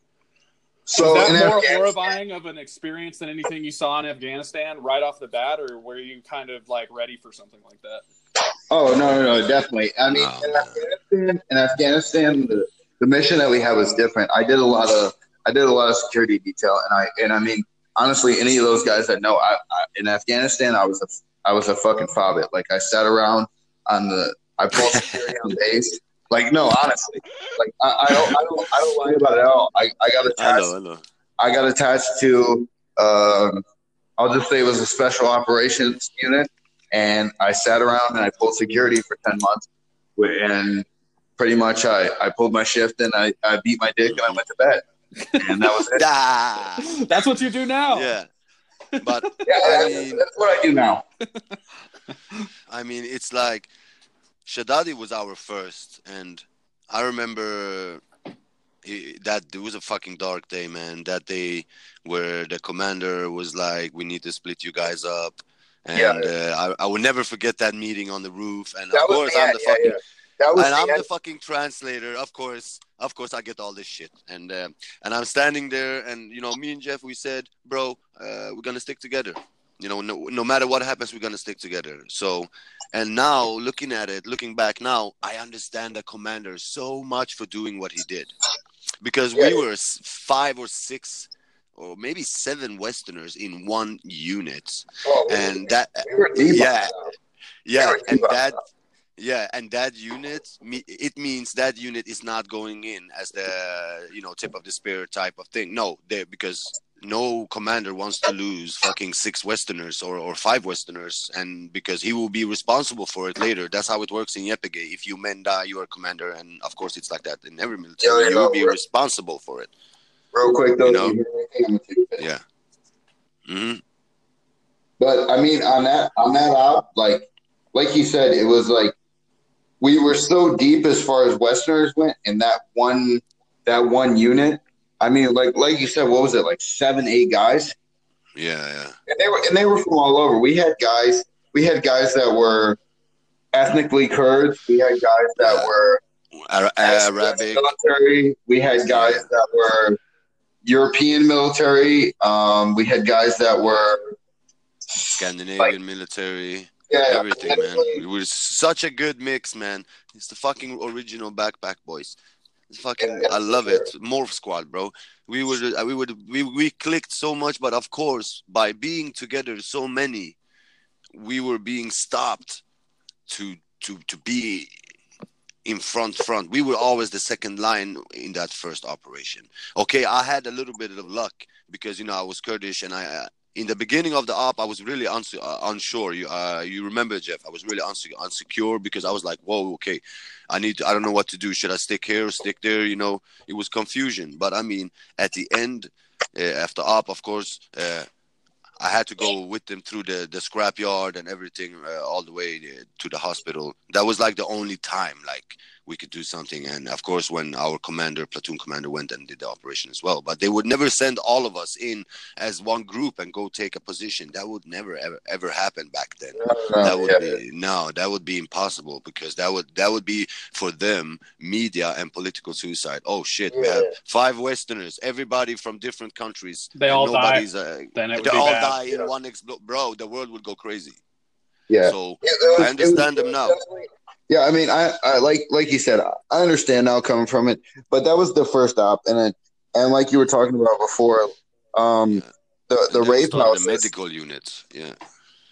So was that more horrifying of an experience than anything you saw in Afghanistan right off the bat, or were you kind of like ready for something like that? Oh no, no, no, definitely. I mean, No. in Afghanistan, in Afghanistan, the, the mission that we had was different. I did a lot of, I did a lot of security detail, and I, and I mean, honestly, any of those guys that know, I, I in Afghanistan, I was a, I was a fucking fobbit. Like I sat around on the, I pulled security on base. Like no, honestly, like I, I don't, I don't, I don't lie about it at all. I, I got attached. I attached know, I know. I got attached to, um, I'll just say it was a special operations unit, and I sat around and I pulled security for ten months, and pretty much I, I pulled my shift and I, I beat my dick and I went to bed, and that was it. *laughs* Ah, That's what you do now. yeah. But Yeah, I that's, mean- that's what I do now. *laughs* I mean, it's like Shadadi was our first, and I remember he, that it was a fucking dark day, man. That day where the commander was like, "We need to split you guys up," and Yeah. uh, I, I will never forget that meeting on the roof. And of course, the I'm the yeah, fucking yeah. That was and the I'm the fucking translator. Of course, of course, I get all this shit, and uh, and I'm standing there, and you know, me and Jeff, we said, bro, uh, we're gonna stick together. You know, no, no matter what happens, we're gonna stick together. So, and now looking at it, looking back now, I understand the commander so much for doing what he did, because we were five or six. Or maybe seven Westerners in one unit, Oh, we- and that we yeah, yeah, were and that, yeah, and that unit, me- it means that unit is not going in as the you know tip of the spear type of thing. No, they because no commander wants to lose fucking six Westerners or, or five Westerners, and because he will be responsible for it later. That's how it works in YPG. If you men die, you are commander, and of course it's like that in every military. Yeah, you will be right. responsible for it. Real quick though, You know? you hear anything, I'm gonna take a piss. Yeah. hmm But I mean, on that on that op, like like you said, it was like we were so deep as far as Westerners went in that one that one unit. I mean, like like you said, what was it like seven, eight guys, Yeah, yeah. and they were and they were from all over. We had guys, we had guys that were ethnically Kurds. We had guys that were Ara- Arabic. military. We had guys Yeah. that were European military. Um, we had guys that were Scandinavian military. yeah, everything, man. It was such a good mix, man. It's the fucking original backpack boys. Fucking, I love it. Morph Squad, bro. We would, uh, we would, we we clicked so much, but of course, by being together, so many, we were being stopped to to to be in front front. We were always the second line in that first operation. Okay, I had a little bit of luck because you know I was Kurdish and I. In the beginning of the op, I was really unsu- uh, unsure. You, uh, you remember, Jeff? I was really unse- unsecure because I was like, "Whoa, okay, I need. To, I don't know what to do. Should I stick here or stick there?" You know, it was confusion. But I mean, at the end, uh, after op, of course, uh, I had to go with them through the the scrap yard and everything, uh, all the way uh, to the hospital. That was like the only time, like we could do something. And of course, when our commander, platoon commander, went and did the operation as well, but they would never send all of us in as one group and go take a position. That would never ever ever happen back then. No, no, that would yeah. be no, that would be impossible because that would that would be for them media and political suicide. Oh shit, we have Yeah. five Westerners, everybody from different countries. They and all die. nobody's, Uh, Then it would they be all bad. die in Yeah. one expl- bro. The world would go crazy. Yeah. So It- it was- I understand was them now. definitely- Yeah, I mean, I, I like like you said, I understand now coming from it, but that was the first op, and and like you were talking about before, um, Yeah. the the rape houses. the medical units. Yeah,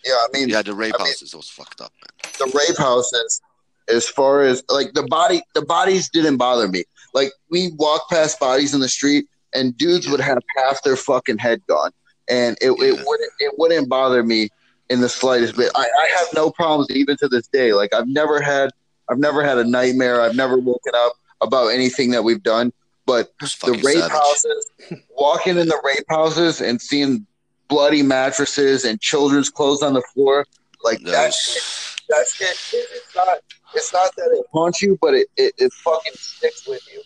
yeah, I mean, yeah, the rape I mean- houses was fucked up, man. the rape houses, as far as like the body, the bodies didn't bother me. Like we walk past bodies in the street, and dudes Yeah. would have half their fucking head gone, and it, Yeah. it wouldn't it wouldn't bother me in the slightest bit. I, I have no problems even to this day. Like I've never had I've never had a nightmare. I've never woken up about anything that we've done. But the rape savage. houses, *laughs* walking in the rape houses and seeing bloody mattresses and children's clothes on the floor, like That that was- that shit it- it's not it's not that it haunts you, but it, it, it fucking sticks with you.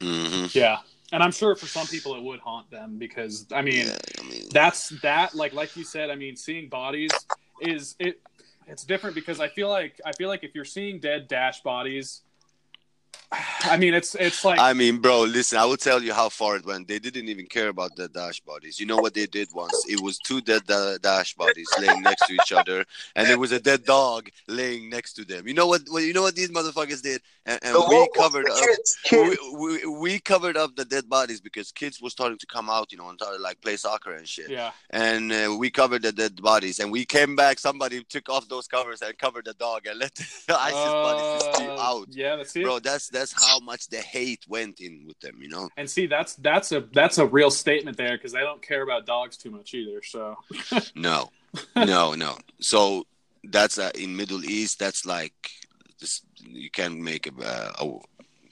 Mhm. Yeah, and I'm sure for some people it would haunt them because I mean Yeah, I mean, that's that like like you said. I mean, seeing bodies is it. It's different because I feel like I feel like if you're seeing dead Daesh bodies, I mean it's it's like I mean, bro, listen, I will tell you how far it went. They didn't even care about the Daesh bodies. You know what they did once? It was two dead da- Daesh bodies laying next to each other, and there was a dead dog laying next to them. You know what? Well, you know what these motherfuckers did? And, and we covered up. kids, kids. We, we, we covered up the dead bodies because kids were starting to come out, you know, and start, like play soccer and shit. yeah. And uh, we covered the dead bodies, and we came back. Somebody took off those covers and covered the dog and let the *laughs* ISIS bodies just be Uh, out Yeah, that's it. bro that's that's how much the hate went in with them you know? And see, that's that's a that's a real statement there because they don't care about dogs too much either. So. *laughs* No. No no. So that's uh, in middle east that's like this you can't make a, a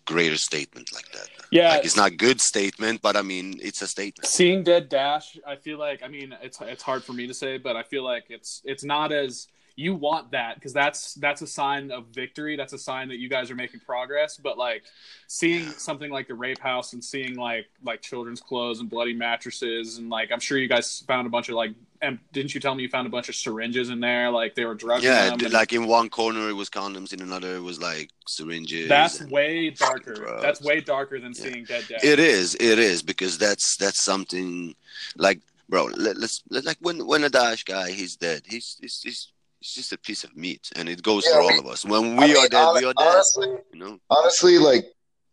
greater statement like that. Yeah, like it's not good statement but i mean it's a statement. Seeing dead Daesh, I feel like I mean it's it's hard for me to say, but I feel like it's it's not as you want that because that's that's a sign of victory. That's a sign that you guys are making progress. But like seeing something like the rape house and seeing like like children's clothes and bloody mattresses and like I'm sure you guys found a bunch of like and didn't you tell me you found a bunch of syringes in there like they were drugging yeah and- like in one corner it was condoms in another it was like syringes That's way darker. drugs. That's way darker than Yeah. seeing dead Daesh. It is, it is because that's that's something like, bro. Let, let's let, like when when a Daesh guy he's dead. He's he's he's, he's just a piece of meat, and it goes Yeah, for I all mean- of us. When I we mean, are dead, we are dead. Honestly, You know. honestly, like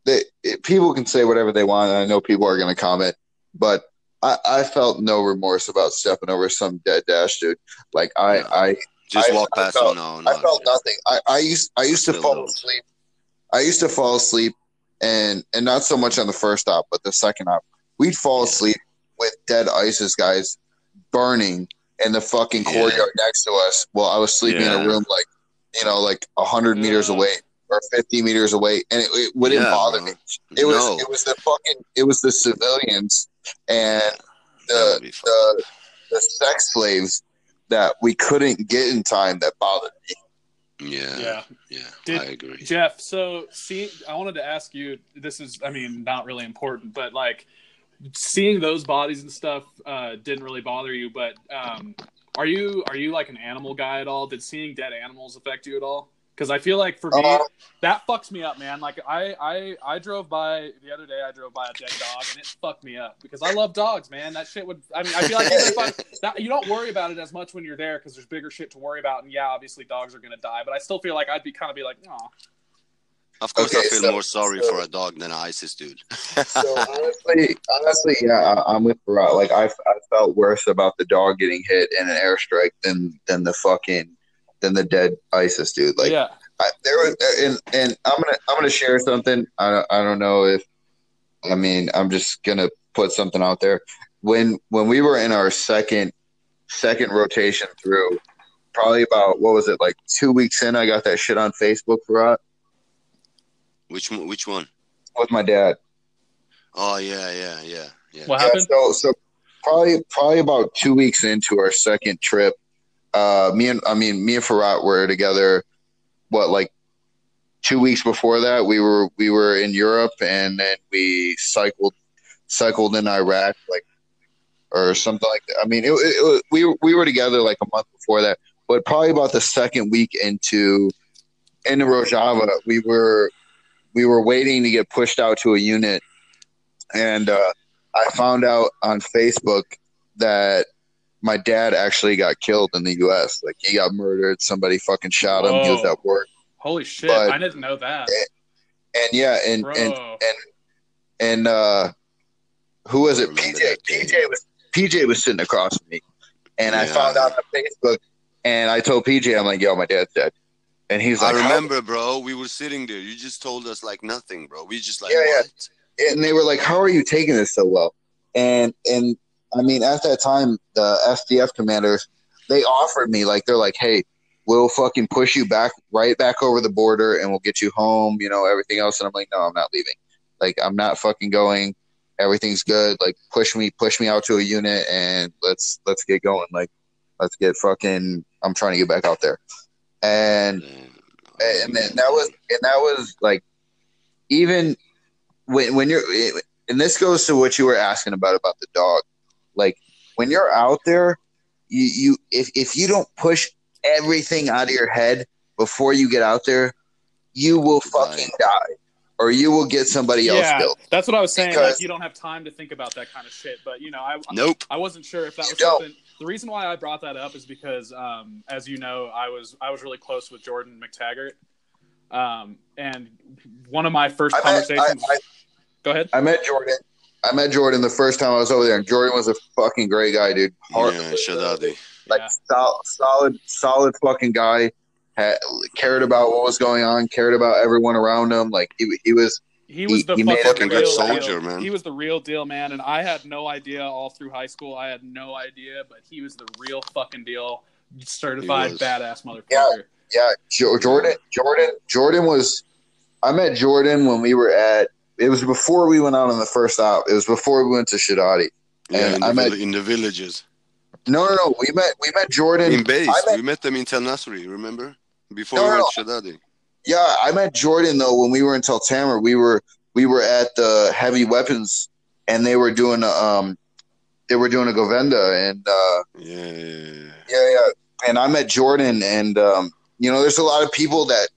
they, it, people can say whatever they want, and I know people are going to comment, but I, I felt no remorse about stepping over some dead Daesh dude. Like I, No. I, Just I- walk I past felt- No, no. I felt nothing. I, I used, I used to fall asleep. I used to fall asleep, and and not so much on the first op, but the second op, we'd fall Yeah. asleep with dead ISIS guys burning in the fucking Yeah. courtyard next to us while I was sleeping in a room like, you know, like a hundred meters away or fifty meters away, and it, it wouldn't Yeah, bother me. It was it was the fucking it was the civilians and the would be fucked the the sex slaves that we couldn't get in time that bothered me. Yeah, yeah. yeah. Did- I agree. Jeff, so see I wanted to ask you this is I mean not really important, but like seeing those bodies and stuff uh didn't really bother you, but um are you are you like an animal guy at all? Did seeing dead animals affect you at all? Because I feel like for me Uh, that fucks me up, man. Like I, I I drove by the other day. I drove by a dead dog, and it fucked me up because I love dogs, man. That shit would. I mean, I feel like I- *laughs* that, you don't worry about it as much when you're there because there's bigger shit to worry about. And yeah, obviously dogs are gonna die, but I still feel like I'd be kind of be like, oh, Of course, I feel so- more sorry so- for a dog than an ISIS dude. so *laughs* honestly, honestly, yeah, I, I'm with Firat. Like I, I felt worse about the dog getting hit in an airstrike than than the fucking than the dead ISIS dude. Like yeah, I, there was, and and I'm gonna I'm gonna share something. I don't, I don't know if, I mean, I'm just gonna put something out there. When when we were in our second second rotation through, probably about what was it like two weeks in, I got that shit on Facebook for which one- which one? with my dad. Oh yeah, yeah, yeah, yeah. what Yeah, happened? so so probably probably about two weeks into our second trip, uh, me and I mean me and Firat were together. What like two weeks before that, we were we were in Europe, and then we cycled cycled in Iraq, like or something like that. I mean, it, it, it, we we were together like a month before that, but probably about the second week into into Rojava, we were we were waiting to get pushed out to a unit, and uh, I found out on Facebook that my dad actually got killed in the U.S. Like he got murdered. Somebody fucking shot him. He was at work. Holy shit! But- I didn't know that, And yeah, and bro. and and uh, who was it? PJ. PJ was PJ was sitting across from me, and I found out on Facebook, and I told PJ, I'm like, "Yo, my dad's dead," and he's I like, "How-" remember, bro. We were sitting there. You just told us like nothing, bro. We just like Yeah, yeah. and they were like, "How are you taking this so well?" And and I mean, at that time, the SDF commanders they offered me like they're like, "Hey, we'll fucking push you back right back over the border, and we'll get you home." You know, everything else. And I'm like, "No, I'm not leaving. Like, I'm not fucking going. Everything's good. Like, push me, push me out to a unit, and let's let's get going. Like, let's get fucking. I'm trying to get back out there." And and then that was and that was like even when when you're and this goes to what you were asking about about the dog like when you're out there you you if if you don't push everything out of your head before you get out there you will fucking die or you will get somebody else yeah, killed that's what I was saying. Because- like you don't have time to think about that kind of shit. But you know, I Nope. I wasn't sure if that You was don't. something. The reason why I brought that up is because, um, as you know, I was I was really close with Jordan McTaggart, um, and one of my first I met, I, conversations. I, go ahead. I met jordan i met jordan the first time i was over there and jordan was a fucking great guy dude Hard- Yeah, Shadadi. like Yeah. sol- solid, solid fucking guy. Had, cared about what was going on. Cared about everyone around him. Like he, he was. He was He- the he made fucking every real good soldier, deal. man. He was the real deal, man. And I had no idea all through high school. I had no idea, but he was the real fucking deal, certified badass motherfucker. Yeah. Yeah, Jordan. Jordan. Jordan was. I met Jordan when we were at. It was before we went out on the first out. It was before we went to Shadadi. Yeah, And in the, I met- in the villages. No, no, no. We met. We met Jordan. In base. Met, we met them in Tel Nasri, remember? Before No, we no, went to Shadadi. Yeah, I met Jordan though when we were in Tel Tamer. We were we were at the heavy weapons, and they were doing a um, they were doing a Govenda, and uh, Yeah, yeah, yeah. Yeah, yeah. And I met Jordan, and um, you know, there's a lot of people that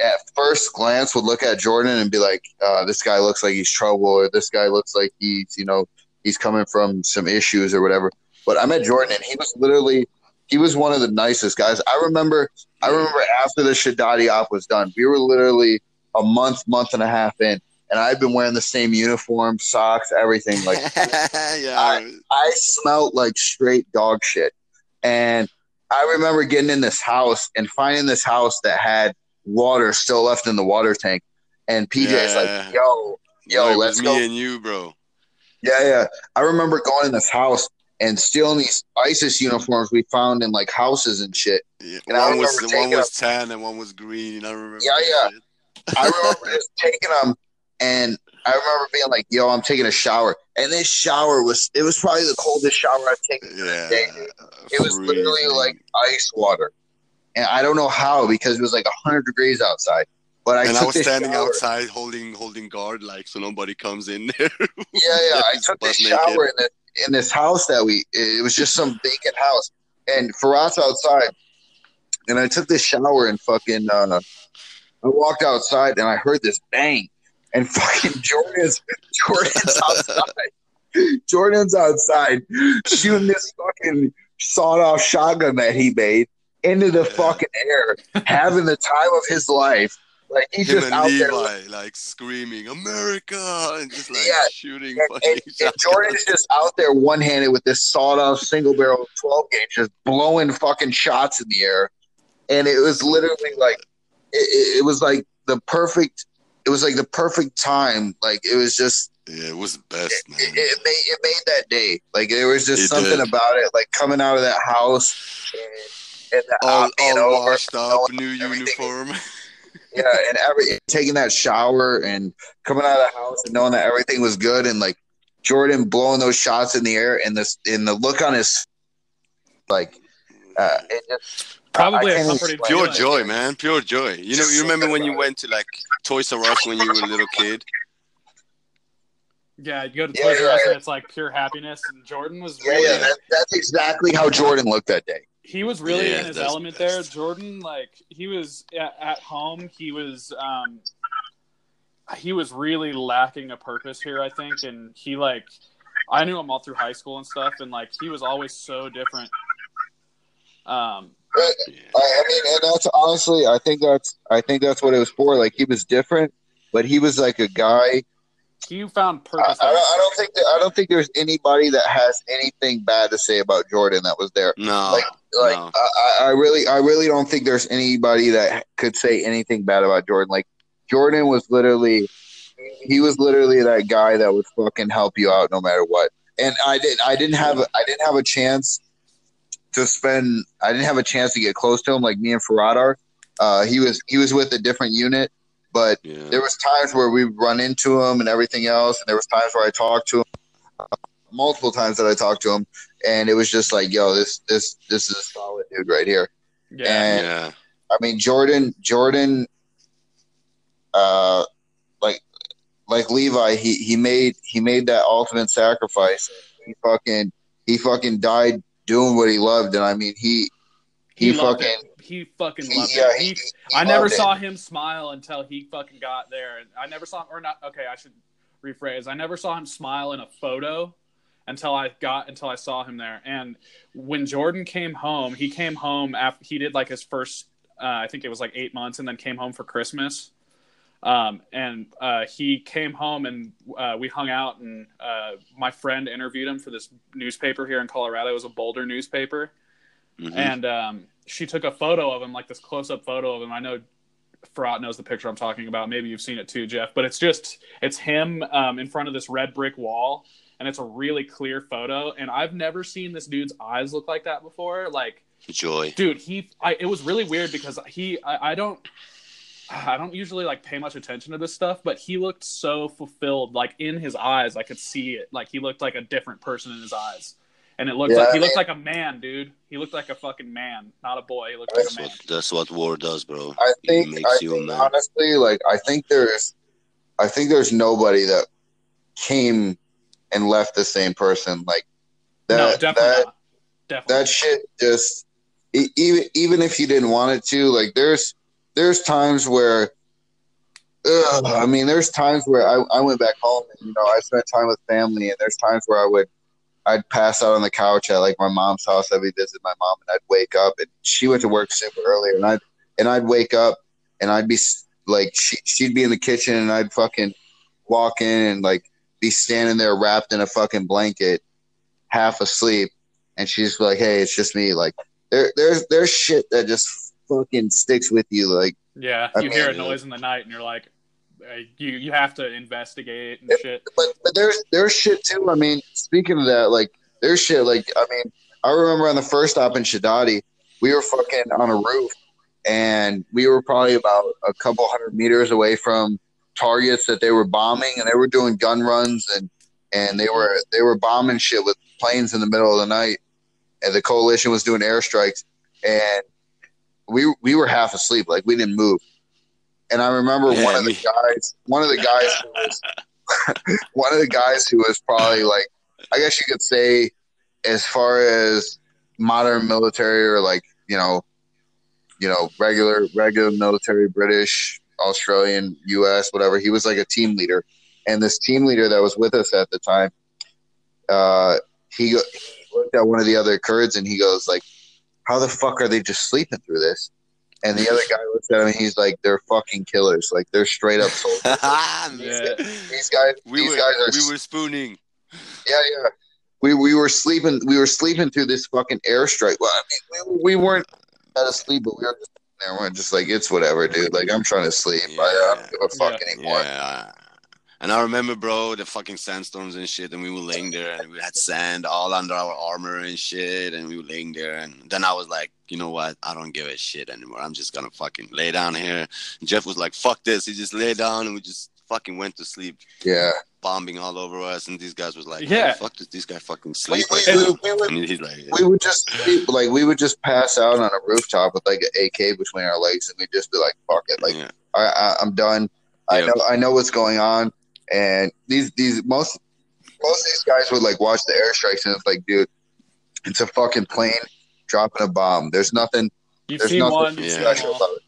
at first glance would look at Jordan and be like, uh, "This guy looks like he's trouble," or "This guy looks like he's, you know, he's coming from some issues or whatever." But I met Jordan, and he was literally, he was one of the nicest guys. I remember, I remember after the Shadadi op was done, we were literally a month, month and a half in, and I've been wearing the same uniform, socks, everything. Like *laughs* yeah. I smelled like straight dog shit. And I remember getting in this house and finding this house that had water still left in the water tank. And PJ's Yeah. like, yo, yo, Bro, let's was go. me and you, bro. Yeah, yeah. I remember going in this house and stealing these ISIS uniforms we found in like houses and shit. Yeah, And one was one was tan and one was green. I remember. Yeah, yeah. I remember just taking them and I remember being like, yo, I'm taking a shower. And this shower was, it was probably the coldest shower I've taken in Yeah. day. It was literally like ice water, and I don't know how because it was like hundred degrees outside. But I and I was standing shower. outside holding holding guard like so nobody comes in there. *laughs* Yeah, yeah. I took this naked. shower in this in this house that we. It was just some vacant house, and Firat's outside, and I took this shower and fucking. Uh, I walked outside and I heard this bang, and *laughs* fucking Jordan's Jordan's outside. Jordan's outside shooting this fucking sawed off shotgun that he made into the fucking air, having the time of his life. Like he's Him just out Levi there. like screaming America and just like Yeah. shooting And, fucking and, and. Jordan's just out there one handed with this sawed off single barrel 12 gauge, just blowing fucking shots in the air. And it was literally like, it, it, was like the perfect, it was like the perfect time. Like it was just, Yeah, it was the best, man. it, it made it made that day. Like there was just something did. about it. Like coming out of that house and, and the all all over, washed up, new uniform. *laughs* yeah, and every taking that shower and coming out of the house and knowing that everything was good and like Jordan blowing those shots in the air and this in the look on his like uh, it just Probably I a can't comforting Pure feeling. joy, man. Pure joy. You know, you remember when you went to like Toys R Us when you were a little kid? Yeah, you go to Yeah, Toys R Us yeah. and it's like pure happiness. And Jordan was Yeah, really, yeah, that, that's exactly how Jordan looked that day. he was really Yeah, in his element there. Jordan, like he was at, at home, he was, um, he was really lacking a purpose here, I think, and he like, I knew him all through high school and stuff, and like he was always so different. Um, Yeah. I, I mean, and that's honestly, I think that's, I think that's what it was for. Like he was different, but he was like a guy. You found I, purpose. I, don't, I don't think that, I don't think there's anybody that has anything bad to say about Jordan that was there. No, Like, Like no. I, I I really, I really don't think there's anybody that could say anything bad about Jordan. Like Jordan was literally, he was literally that guy that would fucking help you out no matter what. And I didn't, I didn't have, I didn't have a chance to spend, I didn't have a chance to get close to him like me and Firat are. Uh, he was, he was with a different unit, but Yeah. there was times where we run into him and everything else, and there was times where I talked to him, uh, multiple times that I talked to him, and it was just like, yo, this, this, this is a solid dude right here. yeah, and- yeah. I mean, Jordan, Jordan, uh, like, like Levi, he he made he made that ultimate sacrifice. He fucking he fucking died doing what he loved, and I mean, he he, he fucking. He fucking he- loved yeah, it. he- He, I never loved it. saw him smile until he fucking got there, and I never saw him. Or not? Okay, I should rephrase. I never saw him smile in a photo until I got until I saw him there. And when Jordan came home, he came home after he did like his first. Uh, I think it was like eight months, and then came home for Christmas. Um, and uh, he came home and uh, we hung out, and uh, my friend interviewed him for this newspaper here in Colorado. It was a Boulder newspaper Mhm. and um, she took a photo of him, like this close-up photo of him. I know Firat knows the picture I'm talking about. Maybe you've seen it too, Jeff. But it's just it's him um, in front of this red brick wall, and it's a really clear photo. And I've never seen this dude's eyes look like that before. Like, Joy. dude, he, I, it was really weird because he, I, I don't. I don't usually like pay much attention to this stuff, but he looked so fulfilled. Like in his eyes, I could see it. Like he looked like a different person in his eyes, and it looked Yeah, like I he looked like a man, dude. He looked like a fucking man, not a boy. He looked like That's a man. what that's what war does, bro. I It think makes I you a think man. honestly, like I think there's, I think there's nobody that came and left the same person. Like that, no, definitely that not. Definitely. that shit just e- even even if you didn't want it to like there's there's times where ugh, i mean there's times where I, I went back home and you know i spent time with family and there's times where i would i'd pass out on the couch at like my mom's house i'd be visit my mom and i'd wake up and she went to work super early and i'd and i'd wake up and i'd be like she, she'd be in the kitchen and i'd fucking walk in and like be standing there wrapped in a fucking blanket half asleep and she's like, "Hey, it's just me." Like there, there's there's shit that just fucking sticks with you. Like yeah, I you hear a noise in the night, and you're like, uh, you you have to investigate and shit. but but there's there's shit too. I mean, speaking of that, like there's shit. Like I mean, I remember on the first stop in Shadadi, we were fucking on a roof, and we were probably about a couple hundred meters away from targets that they were bombing, and they were doing gun runs and and they were they were bombing shit with planes in the middle of the night, and the coalition was doing airstrikes, and we we were half asleep, like we didn't move. And I remember Yeah, one of the guys, one of the guys who was *laughs* one of the guys who was probably like, I guess you could say, as far as modern military or like you know, you know, regular regular military, British, Australian, U.S., whatever. He was like a team leader, and this team leader that was with us at the time, uh, he, go, he looked at one of the other Kurds and he goes like, "How the fuck are they just sleeping through this?" And the other guy looks at him and he's like, "They're fucking killers. Like they're straight up *laughs* soldiers. Yeah. These guys, we these were guys are we were spooning. yeah, yeah. We we were sleeping. We were sleeping through this fucking airstrike. Well, I mean, we, we weren't out of sleep, but we were just there. We're just like, it's whatever, dude. Like, I'm trying to sleep. I, I don't give a fuck Yeah. anymore. Yeah. And I remember, bro, the fucking sandstorms and shit, and we were laying there, and we had sand all under our armor and shit, and we were laying there, and then I was like, you know what? I don't give a shit anymore. I'm just gonna fucking lay down here. And Jeff was like, fuck this. He just lay down, and we just fucking went to sleep. Yeah, bombing all over us, and these guys was like, Yeah. "How fuck does this guy fucking sleep?" We- like we- that?" we would- And he's like, we would just we, like we would just pass out on a rooftop with like an AK between our legs, and we'd just be like, "Fuck it!" Like yeah. I, I I'm done. I know I know what's going on, and these these most most of these guys would like watch the airstrikes, and it's like, dude, it's a fucking plane dropping a bomb. There's nothing. You've There's seen nothing one. You've Yeah. special about it.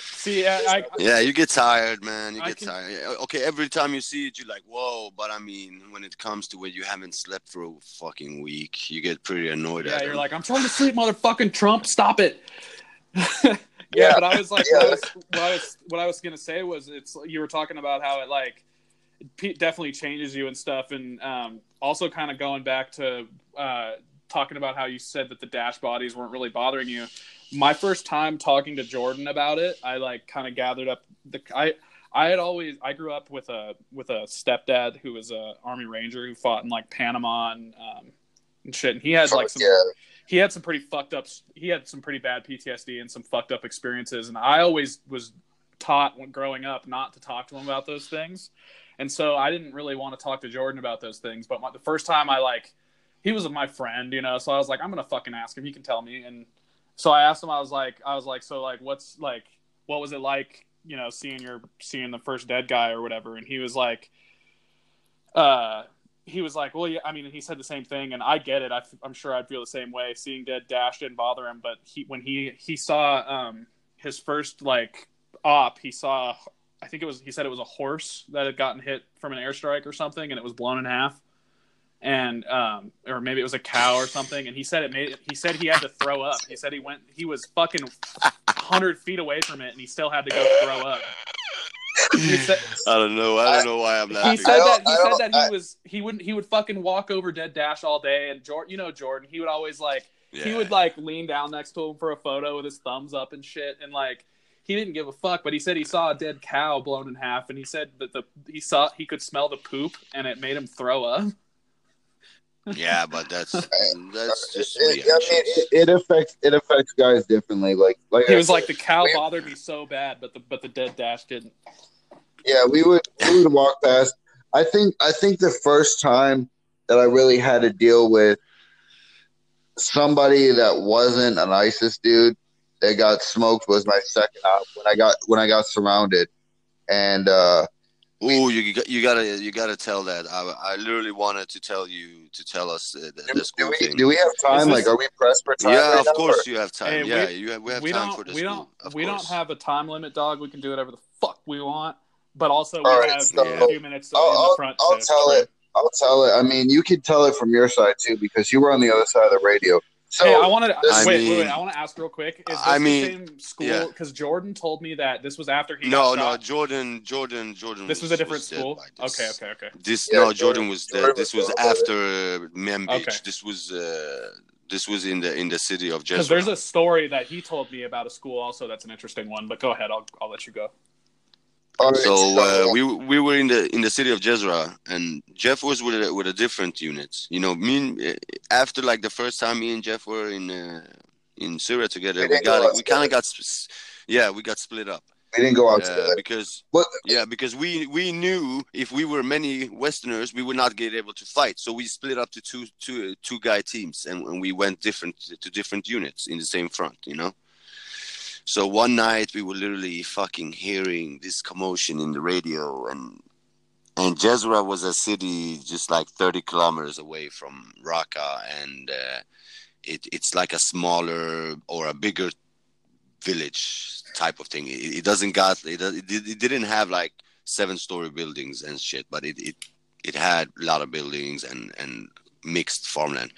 See, I, I, Yeah, you get tired, man. You I get can- tired. Okay, every time you see it, you're like, "Whoa!" But I mean, when it comes to where you haven't slept for a fucking week, you get pretty annoyed yeah, at you're them. like, I'm trying to sleep, motherfucking Trump. Stop it. *laughs* yeah, but I was like, Yeah. what, I was, what I was, what I was gonna say was, it's you were talking about how it like it definitely changes you and stuff, and um, also kind of going back to uh, talking about how you said that the Daesh bodies weren't really bothering you. My first time talking to Jordan about it, I like kind of gathered up the I. I had always I grew up with a with a stepdad who was a army ranger who fought in like Panama and um, and shit. And he had like some yeah, he had some pretty fucked up he had some pretty bad PTSD and some fucked up experiences and I always was taught when growing up not to talk to him about those things. And so I didn't really want to talk to Jordan about those things, but my, the first time I like he was my friend, you know, so I was like I'm going to fucking ask him, he can tell me and so I asked him I was like I was like so like what's like what was it like, you know, seeing your seeing the first dead guy or whatever and he was like uh he was like, well, yeah, I mean, he said the same thing, and I get it. I, am sure I'd feel the same way. Seeing dead Daesh didn't bother him, but he when he he saw um his first like op, he saw, I think it was he said it was a horse that had gotten hit from an airstrike or something, and it was blown in half, and um or maybe it was a cow or something, and he said it made he said he had to throw up. He said he went he was fucking hundred feet away from it, and he still had to go throw up. He said, *laughs* I don't know. I don't know why I'm he said that he said that he I- was he wouldn't he would fucking walk over dead Daesh all day and Jordan you know Jordan he would always like he would like lean down next to him for a photo with his thumbs up and shit and like he didn't give a fuck but he said he saw a dead cow blown in half and he said that the he saw he could smell the poop and it made him throw up yeah, but that's *laughs* that's just It, I mean, it, it affects it affects guys differently. Like like he I was said, like the cow bothered me so bad but the but the dead Daesh didn't Yeah, we would we would walk past. I think I think the first time that I really had to deal with somebody that wasn't an ISIS dude that got smoked was my second op when I got when I got surrounded, and uh, Ooh, you got- you gotta you gotta tell that. I, I literally wanted to tell you to tell us uh, the, do, the we thing. do we have time? This- like, are we pressed for time? yeah, right of now, course or- you have time. Hey, yeah, we- you have, we have we time don't for the we don't we course. don't have a time limit dog we can do whatever the fuck we want but also we All right, have so a few minutes I'll- in the I'll- front I'll tell it. I'll tell it. I mean, you can tell it from your side too because you were on the other side of the radio. So hey, I wanted to wait, I wait, wait. I want to ask real quick. Is this I mean, the same school? yeah. Because Jordan told me that this was after he No, got no, shot. Jordan, Jordan, Jordan. This was a different dead school. Okay, okay, okay. This Yeah, no, Jordan- Jordan was Jordan. This was was after Manbij. Okay. This was uh, this was in the in the city of Because there's a story that he told me about a school also that's an interesting one. But go ahead, I'll I'll let you go. Right, So uh, we we were in the in the city of Jezreel, and Jeff was with a, with a different unit. You know, me and, after like the first time me and Jeff were in uh, in Syria together, We we, go got we kind of got yeah we got split up we didn't go out uh, because What? yeah because we we knew if we were many Westerners we would not get able to fight, so we split up to two two two guy teams, and, and we went different to different units in the same front. You know. So one night we were literally fucking hearing this commotion in the radio, and and Jezreel was a city just like 30 kilometers away from Raqqa, and uh, it, it's like a smaller or a bigger village type of thing. It, it doesn't got it, it, it didn't have like seven story buildings and shit, but it, it it had a lot of buildings and and mixed farmland,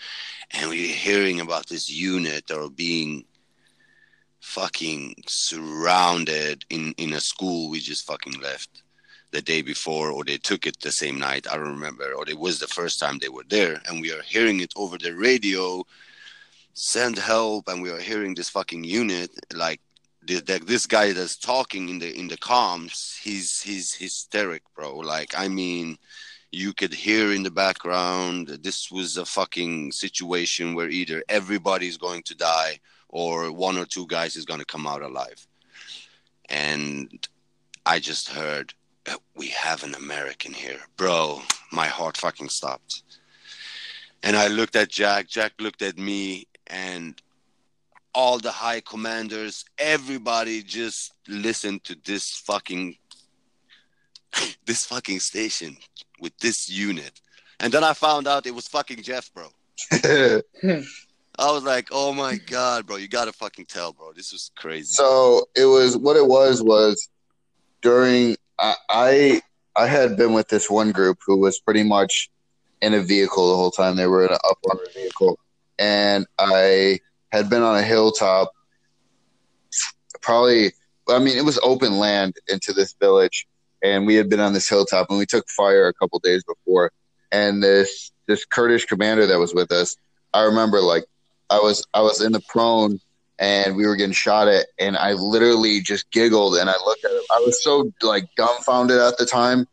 and we were hearing about this unit or being fucking surrounded in in a school we just fucking left the day before or they took it the same night i don't remember or it was the first time they were there and we are hearing it over the radio send help and we are hearing this fucking unit like the, the, this guy that's talking in the in the comms he's he's hysteric bro. Like i mean you could hear in the background this was a fucking situation where either everybody's going to die or one or two guys is going to come out alive and i just heard uh, we have an American here, bro. My heart fucking stopped. And I looked at Jack. Jack looked at me, and all the high commanders, everybody just listened to this fucking *laughs* this fucking station with this unit. And then I found out it was fucking Jeff, bro. *laughs* *laughs* I was like, oh my god, bro, you gotta fucking tell, bro. This was crazy. So it was what it was was during I, I had been with this one group who was pretty much in a vehicle the whole time. They were in an up armored vehicle, and I had been on a hilltop. Probably, I mean, it was open land into this village, and we had been on this hilltop, and we took fire a couple days before. And this this Kurdish commander that was with us, I remember like I was I was in the prone and we were getting shot at and I literally just giggled and I looked at him. I was so like dumbfounded at the time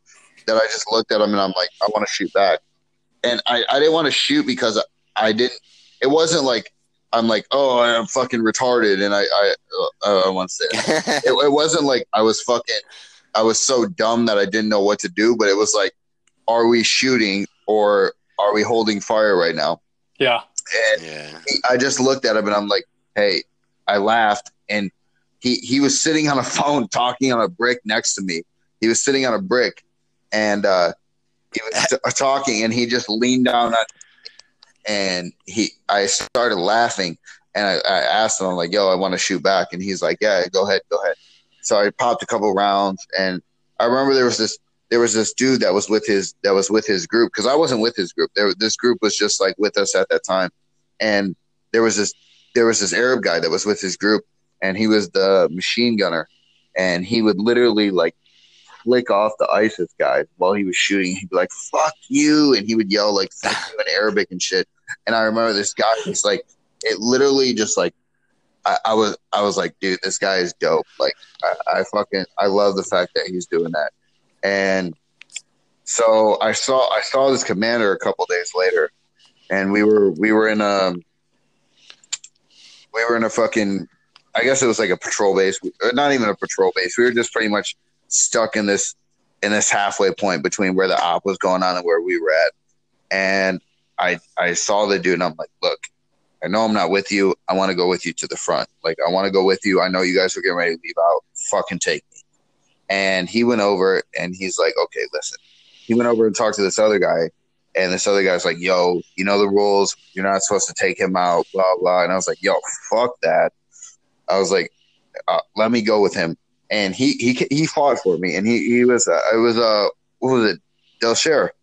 that I just looked at him and I'm like, I want to shoot back. And I, I didn't want to shoot because I didn't it wasn't like I'm like, oh, I'm fucking retarded, and I, I, uh, I want to say it. *laughs* it. It wasn't like I was fucking, I was so dumb that I didn't know what to do. But it was like, are we shooting or are we holding fire right now? Yeah. And yeah. He, I just looked at him and I'm like, hey, I laughed and he he was sitting on a *laughs* phone talking on a brick next to me. He was sitting on a brick and uh, he was t- *laughs* talking and he just leaned down on and he I started laughing and I, I asked him, I'm like, yo, I want to shoot back. And he's like, Yeah, go ahead, go ahead. So I popped a couple rounds and I remember there was this there was this dude that was with his that was with his group because I wasn't with his group. There, this group was just like with us at that time, and there was this there was this Arab guy that was with his group, and he was the machine gunner, and he would literally like flick off the ISIS guys while he was shooting. He'd be like "fuck you," and he would yell like "fuck you" in Arabic and shit. And I remember this guy was like, it literally just like I, I, was I was like, dude, this guy is dope. Like I, I, fucking I love the fact that he's doing that. And so I saw I saw this commander a couple days later, and we were we were in a um, we were in a fucking I guess it was like a patrol base, not even a patrol base. We were just pretty much stuck in this in this halfway point between where the op was going on and where we were at. And I I saw the dude and I'm like, look, I know I'm not with you. I want to go with you to the front. Like I want to go with you. I know you guys are getting ready to leave out. Fucking take. And he went over and he's like, okay, listen. He went over and talked to this other guy. And this other guy's like, yo, you know the rules. You're not supposed to take him out, blah, blah. And I was like, yo, fuck that. I was like, uh, let me go with him. And he he he fought for me. And he, he was, uh, it was, uh, what was it? Del Share.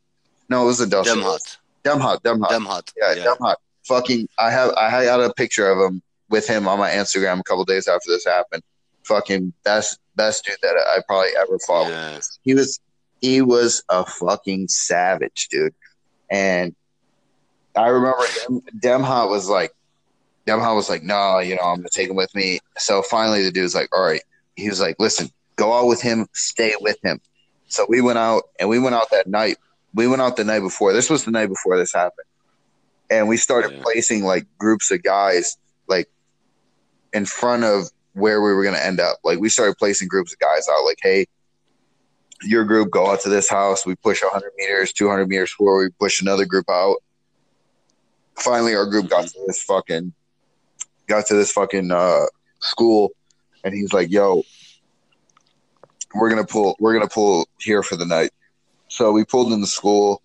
No, it was a Del Demhut. Demhut. Demhut. Demhut. Yeah, yeah. Demhut. Fucking, I have, I got a picture of him with him on my Instagram a couple days after this happened. Fucking best best dude that I probably ever fought yeah. with. He was he was a fucking savage, dude. And I remember Dem, Demhot was like, Demhot was like, no, you know, I'm gonna take him with me. So finally, the dude's like, all right. He was like, listen, go out with him, stay with him. So we went out, and we went out that night. We went out the night before. This was the night before this happened, and we started yeah. placing like groups of guys like in front of where we were going to end up. Like we started placing groups of guys out. Like, hey, your group go out to this house. We push 100 meters, 200 meters forward. We push another group out. Finally, our group got to this fucking got to this fucking uh, school, and he's like, "Yo, we're gonna pull. We're gonna pull here for the night." So we pulled in the school.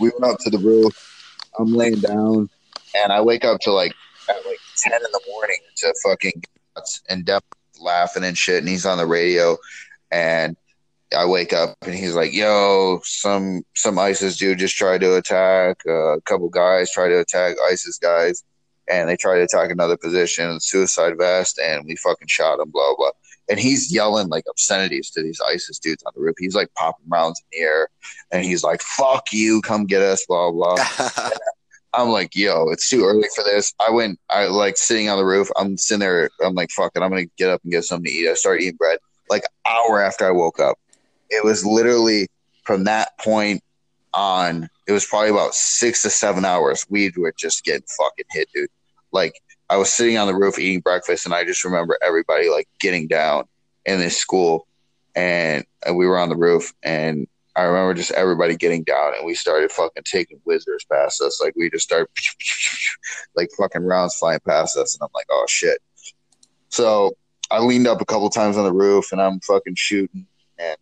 We went up to the roof. I'm laying down, and I wake up to like at like ten in the morning to fucking and Depp laughing and shit, and he's on the radio, and I wake up and he's like, "Yo, some some ISIS dude just tried to attack. Uh, a couple guys tried to attack ISIS guys, and they tried to attack another position, suicide vest, and we fucking shot him. Blah blah." And he's yelling like obscenities to these ISIS dudes on the roof. He's like popping rounds in the air, and he's like, "Fuck you, come get us." Blah blah. *laughs* I'm like, yo, it's too early for this. I went, I like sitting on the roof. I'm sitting there. I'm like, fuck it. I'm gonna get up and get something to eat. I start eating bread. Like hour after I woke up, it was literally from that point on. It was probably about six to seven hours. We were just getting fucking hit, dude. Like I was sitting on the roof eating breakfast, and I just remember everybody like getting down in this school, and, and we were on the roof, and I remember just everybody getting down, and we started fucking taking whizzers past us. Like we just started like fucking rounds flying past us, and I'm like, oh shit. So I leaned up a couple times on the roof, and I'm fucking shooting, and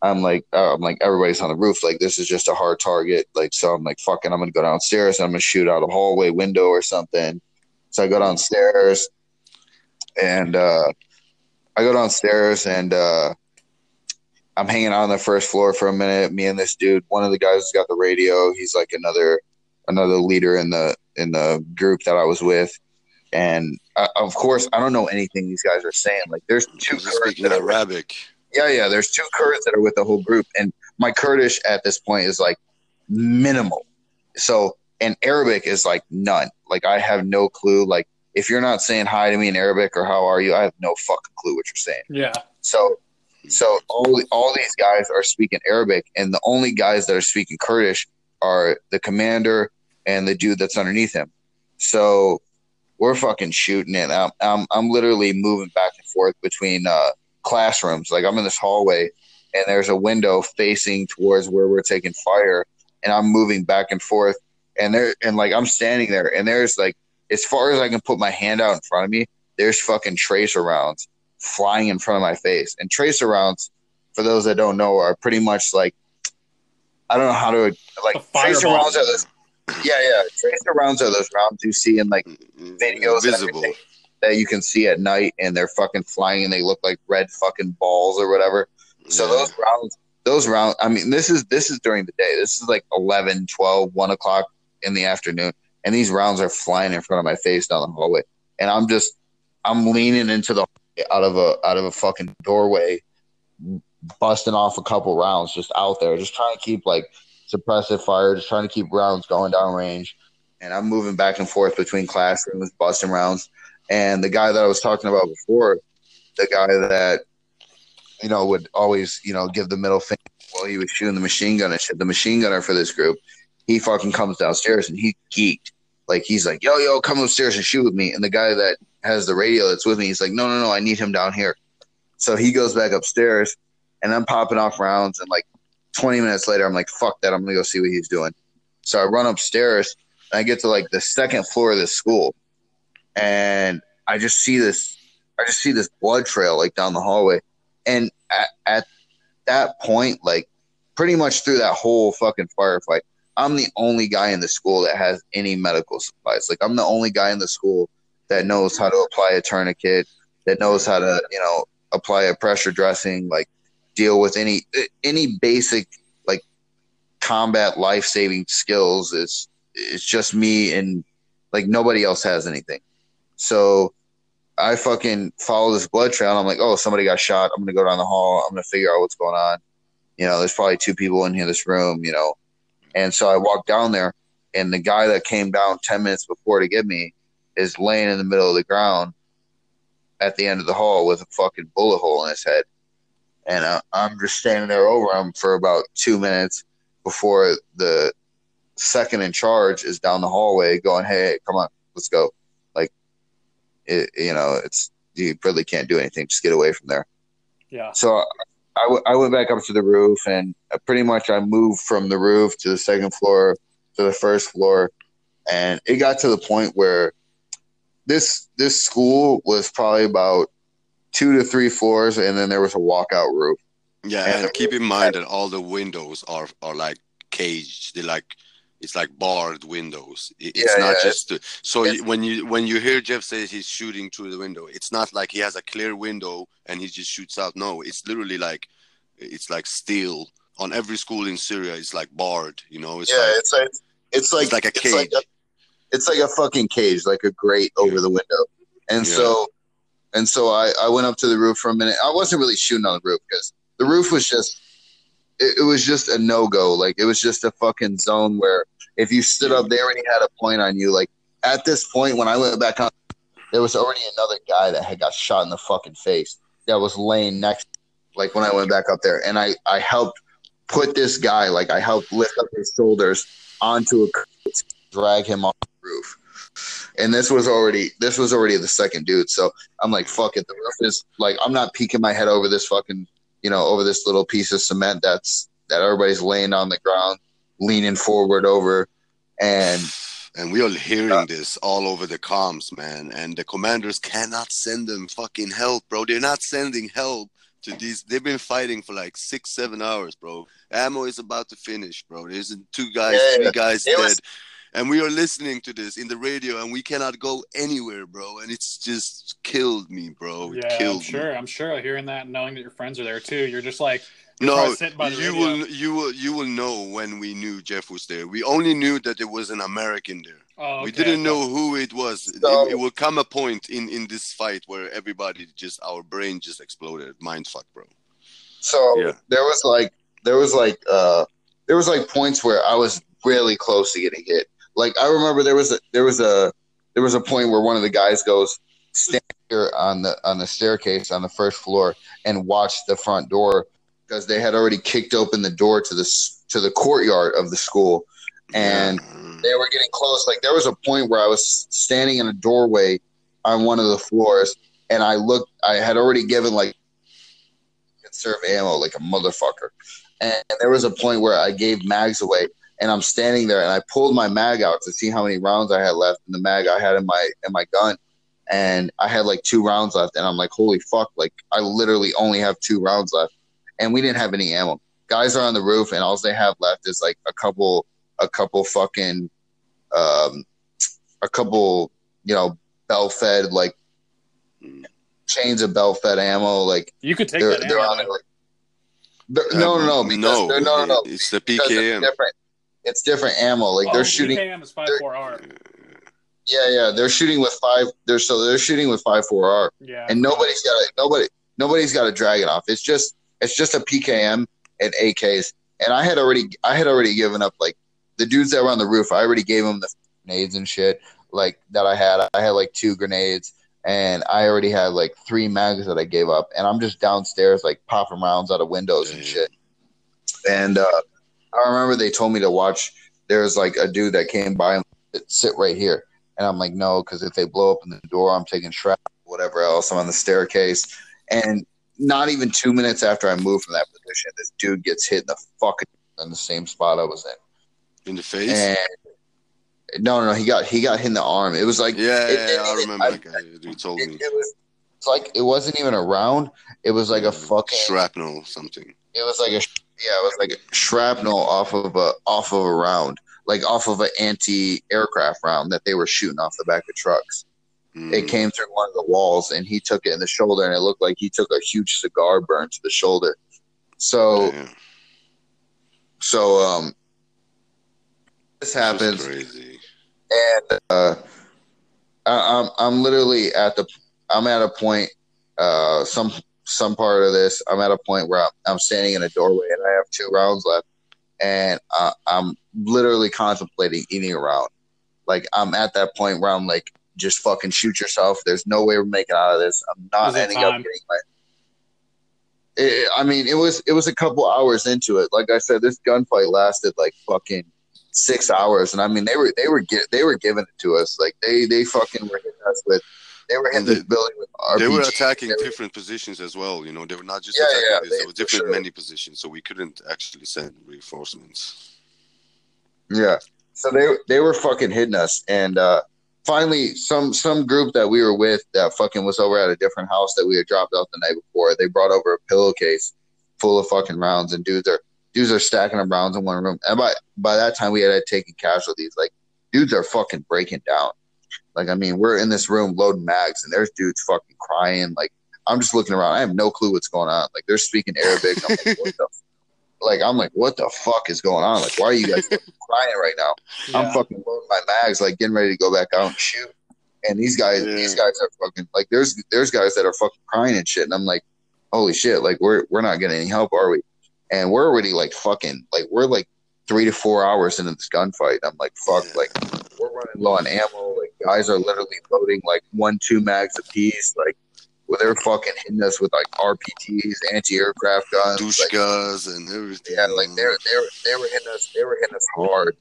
I'm like, uh, I'm like, everybody's on the roof. Like, this is just a hard target. Like, so I'm like, fucking, I'm gonna go downstairs. And I'm gonna shoot out a hallway window or something. So I go downstairs, and uh, I go downstairs, and uh, I'm hanging out on the first floor for a minute. Me and this dude, one of the guys has got the radio. He's like another another leader in the in the group that I was with, and uh, of course, I don't know anything these guys are saying. Like, there's two Kurds speaking Arabic. Yeah, yeah. There's two Kurds that are with the whole group, and my Kurdish at this point is like minimal. So, and Arabic is like none. Like I have no clue. Like if you're not saying hi to me in Arabic or how are you, I have no fucking clue what you're saying. Yeah. So, so all all these guys are speaking Arabic, and the only guys that are speaking Kurdish are the commander and the dude that's underneath him. So we're fucking shooting it. I'm I'm, I'm literally moving back and forth between uh, classrooms. Like I'm in this hallway and there's a window facing towards where we're taking fire and I'm moving back and forth and there and like I'm standing there and there's like as far as I can put my hand out in front of me, there's fucking tracer rounds flying in front of my face. And tracer rounds, for those that don't know, are pretty much like I don't know how to like tracer rounds are those yeah, yeah. Tracer rounds are those rounds you see in like mm-hmm. videos visible that you can see at night and they're fucking flying and they look like red fucking balls or whatever. So those rounds, those rounds, I mean, this is, this is during the day. This is like 11, 12, 1 o'clock in the afternoon. And these rounds are flying in front of my face down the hallway. And I'm just, I'm leaning into the, out of a, out of a fucking doorway, busting off a couple rounds just out there, just trying to keep like suppressive fire, just trying to keep rounds going down range. And I'm moving back and forth between classrooms, busting rounds. And the guy that I was talking about before, the guy that, you know, would always, you know, give the middle finger while he was shooting the machine gun and shit, the machine gunner for this group, he fucking comes downstairs and he geeked. Like he's like, yo, yo, come upstairs and shoot with me. And the guy that has the radio that's with me, he's like, no, no, no, I need him down here. So he goes back upstairs and I'm popping off rounds. And like 20 minutes later, I'm like, fuck that. I'm to go see what he's doing. So I run upstairs and I get to like the second floor of this school and I just see this, I just see this blood trail like down the hallway, and at, at that point, like pretty much through that whole fucking firefight, I'm the only guy in the school that has any medical supplies. Like I'm the only guy in the school that knows how to apply a tourniquet, that knows how to, you know, apply a pressure dressing, like deal with any any basic like combat life saving skills. It's it's just me and like nobody else has anything. So I fucking follow this blood trail I'm like, oh, somebody got shot. I'm gonna go down the hall. I'm gonna figure out what's going on. You know, there's probably two people in here this room, you know. And so I walk down there and the guy that came down ten minutes before to get me is laying in the middle of the ground at the end of the hall with a fucking bullet hole in his head. And uh, I'm just standing there over him for about two minutes before the second in charge is down the hallway going, hey, come on, let's go it, you know, it's you really can't do anything. Just get away from there. Yeah. So I, w- I went back up to the roof, and pretty much I moved from the roof to the second floor to the first floor, and it got to the point where this this school was probably about two to three floors, and then there was a walkout roof. Yeah, and, and keep in mind that all the windows are are like caged. They're like it's like barred windows. It's yeah, not yeah. just so it's, when you when you hear Jeff say he's shooting through the window, it's not like he has a clear window and he just shoots out. No, it's literally like it's like steel on every school in Syria. It's like barred. You know, it's yeah, like, it's like it's like it's like a cage. Like a, it's like a fucking cage, like a grate over the window. And so and so I I went up to the roof for a minute. I wasn't really shooting on the roof because the roof was just it, it was just a no go. Like it was just a fucking zone where if you stood up there and he had a point on you, like at this point when I went back on, there was already another guy that had got shot in the fucking face that was laying next. Like when I went back up there, and I I helped put this guy, like I helped lift up his shoulders onto a drag him off roof. And this was already this was already the second dude. So I'm like, fuck it. The roof is like I'm not peeking my head over this fucking you know, over this little piece of cement that's that everybody's laying on the ground, leaning forward over, and And we are hearing this all over the comms, man. And the commanders cannot send them fucking help, bro. They're not sending help to these. They've been fighting for like six, seven hours, bro. Ammo is about to finish, bro. There's two guys, Yeah, three guys dead. was- and we are listening to this in the radio, and we cannot go anywhere, bro. And it's just killed me, bro. It Yeah, I'm killed me. sure. I'm sure. Hearing that, and knowing that your friends are there too, you're just like, You're No, probably by the you radio. will, you will, you will know when we knew Jeff was there. We only knew that there was an American there. oh, we didn't know who it was. So- it, it will come a point in in this fight where everybody just our brain just exploded. Mind fuck, bro. So Yeah. there was like there was like uh there was like points where I was really close to getting hit. Like I remember there was a there was a there was a point where one of the guys goes stand here on the on the staircase on the first floor and watch the front door because they had already kicked open the door to the to the courtyard of the school and they were getting close. Like there was a point where I was standing in a doorway on one of the floors, and I looked. I had already given like conserve ammo like a motherfucker, and there was a point where I gave mags away, and I'm standing there, and I pulled my mag out to see how many rounds I had left in the mag I had in my in my gun, and I had like two rounds left, and I'm like, holy fuck! Like I literally only have two rounds left, and we didn't have any ammo. Guys are on the roof, and all they have left is like a couple a couple fucking um a couple you know belt fed like chains of belt fed ammo like You could take they're, that they're ammo. on it like they're- no no no because no, they're, no no no It's the because it's PKM. different it's different ammo. Like oh, they're shooting PKM is five four R. yeah yeah. They're shooting with five they're so they're shooting with five four R. Yeah, and nobody's got it. nobody nobody's got a dragon off. It's just it's just a PKM and AKs and I had already I had already given up like the dudes that were on the roof I already gave them the grenades and shit like that I had. I had like two grenades and I already had like three mags that I gave up. And I'm just downstairs like popping rounds out of windows and shit. And uh I remember they told me to watch there's like a dude that came by and sit right here and I'm like no because if they blow open the door I'm taking shrapnel whatever else I'm on the staircase and not even two minutes after I moved from that position, this dude gets hit in the fucking in the same spot I was in. In the face. And no, no, no, he got he got hit in the arm. It was like yeah, it yeah, didn't I remember I- that guy. You told it, me. it was it's like it wasn't even a round. It was like a fucking shrapnel, something. it was like a yeah, it was like shrapnel off of a off of a round, like off of an anti aircraft round that they were shooting off the back of trucks. Mm. It came through one of the walls, and he took it in the shoulder, and it looked like he took a huge cigar burn to the shoulder. So Yeah, so um, this happens, crazy. and uh, I, I'm I'm literally at the I'm at a point uh some some part of this. I'm at a point where I'm, I'm standing in a doorway and I have two rounds left. And uh, I'm literally contemplating eating a round. Like I'm at that point where I'm like just fucking shoot yourself. There's no way we're making out of this. I'm not ending up getting my it, I mean it was it was a couple hours into it. Like I said this gunfight lasted like fucking six hours, and I mean they were they were gi- they were giving it to us. Like they they fucking were hitting us with they were hitting this building. They were attacking They were- different positions as well. You know, they were not just Yeah, attacking yeah, this. they- There were different sure. many positions, so we couldn't actually send reinforcements. Yeah. So they they were fucking hitting us, and uh, finally, some some group that we were with that fucking was over at a different house that we had dropped out the night before. They brought over a pillowcase full of fucking rounds, and dudes are dudes are stacking up rounds in one room. And by by that time, we had taken casualties. Like dudes are fucking breaking down. Like I mean, we're in this room loading mags, and there's dudes fucking crying. Like I'm just looking around. I have no clue what's going on. Like they're speaking Arabic. I'm like, what the? Like I'm like, what the fuck is going on? Like, why are you guys *laughs* crying right now? I'm fucking loading my mags, like getting ready to go back out and shoot. And these guys, Yeah. these guys are fucking like there's there's guys that are fucking crying and shit. And I'm like, holy shit, like we're we're not getting any help, are we? And we're already like fucking like we're like three to four hours into this gunfight. I'm like, fuck, Yeah. like we're running low on ammo. Like guys are literally loading like one, two mags apiece. Like well, they're fucking hitting us with like RPTs, anti-aircraft guns. like, Dushkas and everything. yeah, like they were they were they were hitting us they were hitting us hard.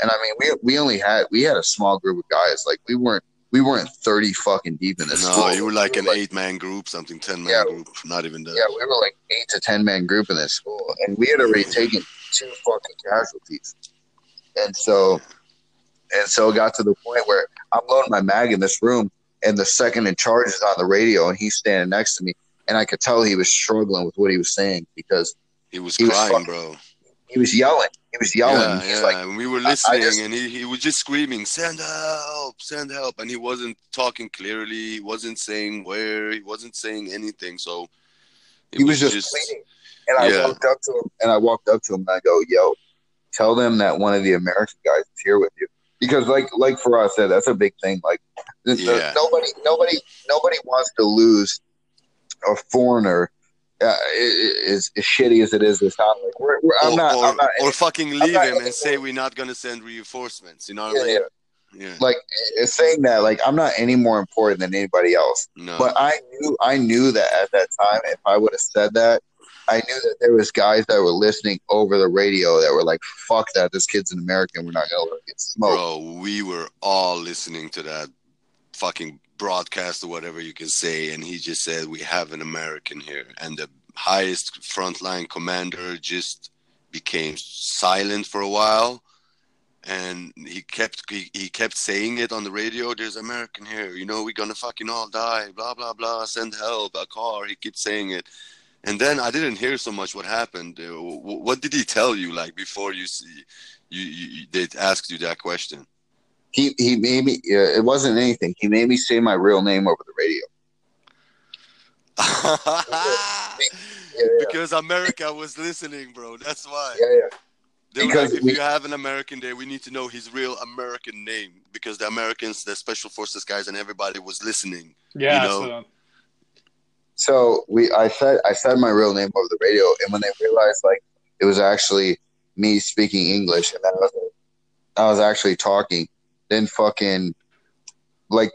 And I mean we we only had we had a small group of guys. Like we weren't we weren't thirty fucking deep in this. No, school. you were like We an eight man group, something ten man Yeah. group, not even that. Yeah, we were like eight to ten man group in this school, and we had already taken two fucking casualties, and so, and so it got to the point where I'm loading my mag in this room, and the second in charge is on the radio, and he's standing next to me, and I could tell he was struggling with what he was saying because He was He crying, fucking- bro. he was yelling, he was yelling. Yeah, he's yeah. like, and we were listening, just- and he, he was just screaming, "Send help! Send help!" And he wasn't talking clearly. He wasn't saying where. He wasn't saying anything. So he was just, pleading. And I Yeah. walked up to him, and I walked up to him, and I go, "Yo, tell them that one of the American guys is here with you." Because, like, like for us, that that's a big thing. Like, the- Yeah. nobody, nobody, nobody wants to lose a foreigner. Uh, as, as shitty as it is this time, like we're, we're, I'm or, not, or, I'm not, or fucking leave not him and say we're not gonna send reinforcements. You know what yeah, I mean? Yeah. like saying that, like I'm not any more important than anybody else. No. But I knew I knew that at that time, if I would have said that, I knew that there was guys that were listening over the radio that were like, "Fuck that! This kid's an American. We're not gonna get smoked." Bro, we were all listening to that fucking broadcast or whatever you can say, and he just said, "We have an American here," and the highest frontline commander just became silent for a while, and he kept he, he kept saying it on the radio. There's American here, you know, we're gonna fucking all die. Blah blah blah. Send help, a car. He keeps saying it. And then I didn't hear so much what happened. Uh, What did he tell you, like before you see, you, you you- they asked you that question? He he made me. Uh, it wasn't anything. He made me say my real name over the radio. *laughs* Yeah, yeah. because America was listening, bro. That's why. Yeah, yeah. They because like, if we- you have an American there, we need to know his real American name because the Americans, the special forces guys, and everybody was listening. Yeah, You know? so So we, I said, I said my real name over the radio, and when they realized like it was actually me speaking English, and that I was, I was actually talking, then fucking, like,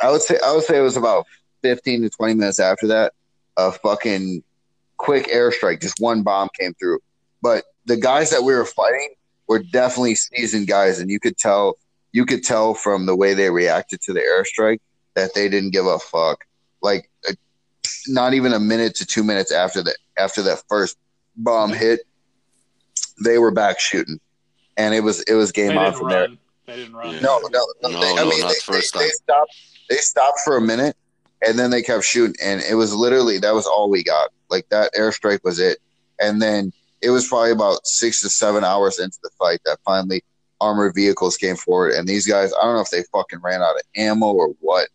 I would say, I would say it was about fifteen to twenty minutes after that, a fucking quick airstrike, just one bomb came through, but the guys that we were fighting were definitely seasoned guys, and you could tell, you could tell from the way they reacted to the airstrike that they didn't give a fuck. Like not even a minute to two minutes after that after that first bomb hit, they were back shooting, and it was it was they game on didn't from there. They didn't run. Yeah. No, no, no. No, they, I mean, not they, first they, they stopped. They stopped for a minute, and then they kept shooting, and it was literally that was all we got. Like that airstrike was it, and then it was probably about six to seven hours into the fight that finally armored vehicles came forward, and these guys, I don't know if they fucking ran out of ammo or what,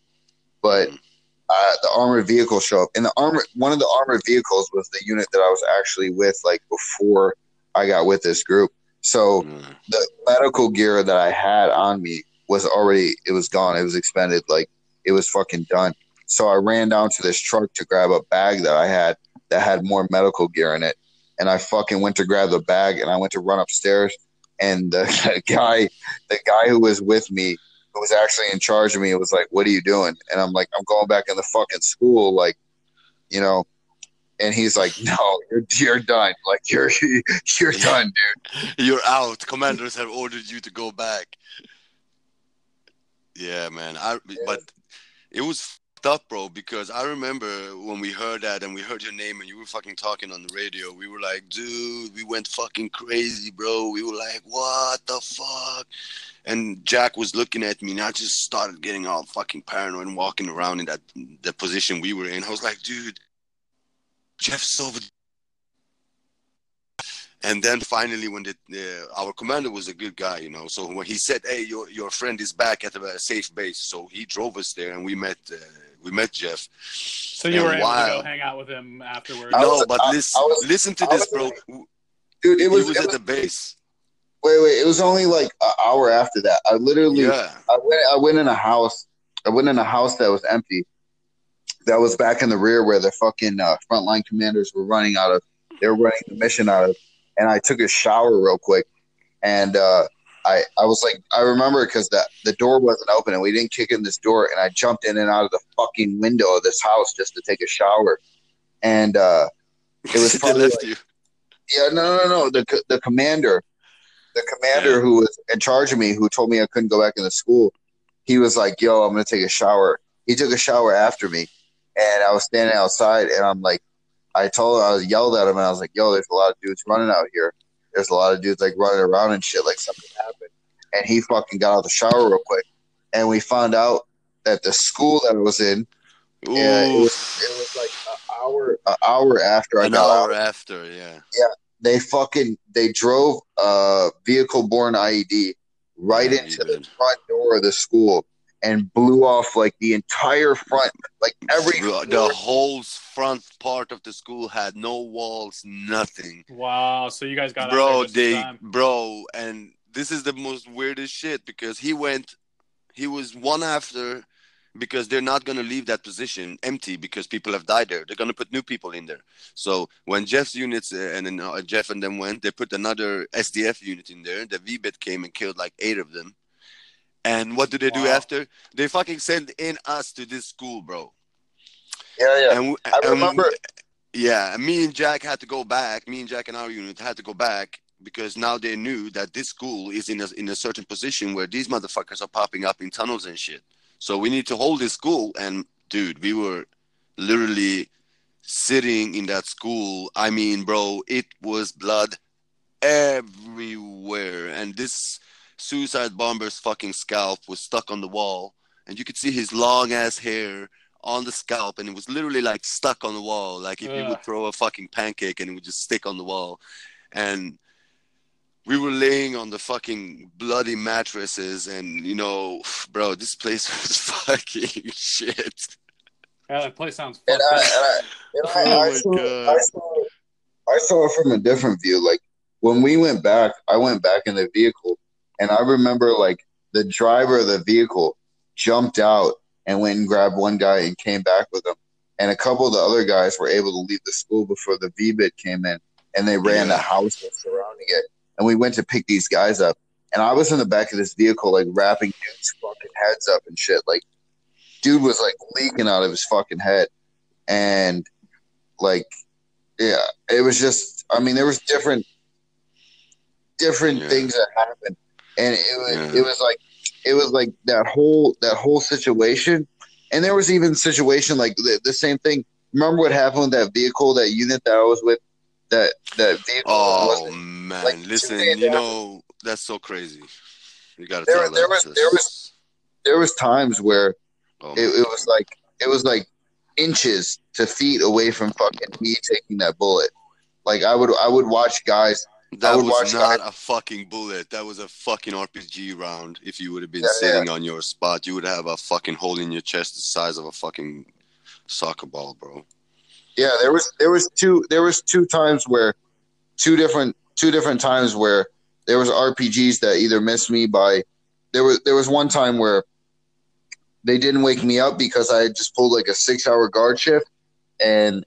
but Mm. Uh, the armored vehicle show up, and the armor one of the armored vehicles was the unit that I was actually with, like before I got with this group. So Yeah. the medical gear that I had on me was already it was gone. It was expended. Like it was fucking done. So I ran down to this truck to grab a bag that I had that had more medical gear in it. And I fucking went to grab the bag and I went to run upstairs and the, the *laughs* guy the guy who was with me who was actually in charge of me It was like, What are you doing? And I'm like, I'm going back in the fucking school, like, you know, and he's like, No, you're you're done. Like you're *laughs* you're done, dude. You're out. Commanders have ordered you to go back. Yeah, man. I but it was fucked up, bro, because I remember when we heard that and we heard your name and you were fucking talking on the radio. We were like, dude, we went fucking crazy, bro. We were like, what the fuck? And Jack was looking at me and I just started getting all fucking paranoid and walking around in that the position we were in. I was like, dude, Jeff's over and then finally, when the, uh, our commander was a good guy, you know, so when he said, "Hey, your your friend is back at a safe base," so he drove us there, and we met uh, we met Jeff. So you And were able while- to go hang out with him afterwards. No, was- but I- listen, I was- listen to I this, was- bro. Dude, it was, he was it at was the base. Wait, wait. It was only like an hour after that. I literally, Yeah, I went, I went in a house. I went in a house that was empty. That was back in the rear where the fucking uh, frontline commanders were running out of. They were running the mission out of, and I took a shower real quick, and uh, I, I was like, I remember because the the door wasn't open and we didn't kick in this door, and I jumped in and out of the fucking window of this house just to take a shower, and uh, It was *laughs* probably like- you. Yeah, no, no, no. The the commander, the commander Yeah. who was in charge of me, who told me I couldn't go back into school, he was like, "Yo, I'm gonna take a shower." He took a shower after me, and I was standing outside, and I'm like, I told him I was yelled at him, and I was like, "Yo, there's a lot of dudes running out here. There's a lot of dudes like running around and shit, like something happened." And he fucking got out of the shower real quick, and we found out that the school that I was in, yeah, it was, it was like an hour, an hour after I An got hour out. after, yeah. Yeah. They fucking they drove a vehicle borne IED right Yeah, into the front door of the school and blew off like the entire front, like every Bro, floor. the whole front part of the school had no walls, nothing. Wow. So you guys got out bro there they time. bro and this is the most weirdest shit because he went he was one after because they're not going to leave that position empty because people have died there they're going to put new people in there so when jeff's units uh, and then uh, jeff and them went they put another sdf unit in there the VBIED came and killed like eight of them and what do they do Wow. after they fucking send in us to this school bro yeah, yeah. and, I and- remember. yeah, me and Jack had to go back. Me and Jack and our unit had to go back because now they knew that this school is in a in a certain position where these motherfuckers are popping up in tunnels and shit. So we need to hold this school. And dude, we were literally sitting in that school. I mean, bro, it was blood everywhere, and this suicide bomber's fucking scalp was stuck on the wall, and you could see his long ass hair on the scalp and it was literally like stuck on the wall like if you would throw a fucking pancake and it would just stick on the wall and we were laying on the fucking bloody mattresses and you know *sighs* bro this place *laughs* was fucking shit Yeah, that place sounds And fucked I, up. and I, and I, Oh I, my saw, God. I, saw, I saw it from a different view. Like when we went back, I went back in the vehicle, and I remember like the driver of the vehicle jumped out and went and grabbed one guy and came back with him. And a couple of the other guys were able to leave the school before the VBIED came in, and they ran the house surrounding it. And we went to pick these guys up, and I was in the back of this vehicle, like wrapping dudes' fucking heads up and shit. Like, dude was like leaking out of his fucking head, and like, yeah, it was just. I mean, there was different, different Yeah. things that happened, and it was Yeah. it was like it was like that whole that whole situation, and there was even situation like the, the same thing. Remember what happened with that vehicle, that unit that I was with, that that vehicle oh man like, listen you know that's so crazy you gotta There- tell there was- there was- there was times where oh, it, it was like it was like inches to feet away from fucking me taking that bullet. Like I would I would watch guys. That was not a fucking bullet. That was a fucking RPG round. If you would have been Yeah, sitting on your spot, you would have a fucking hole in your chest the size of a fucking soccer ball, bro. Yeah, there was there was two there was two times where two different two different times where there was RPGs that either missed me by there was there was one time where they didn't wake me up because I had just pulled like a six hour guard shift and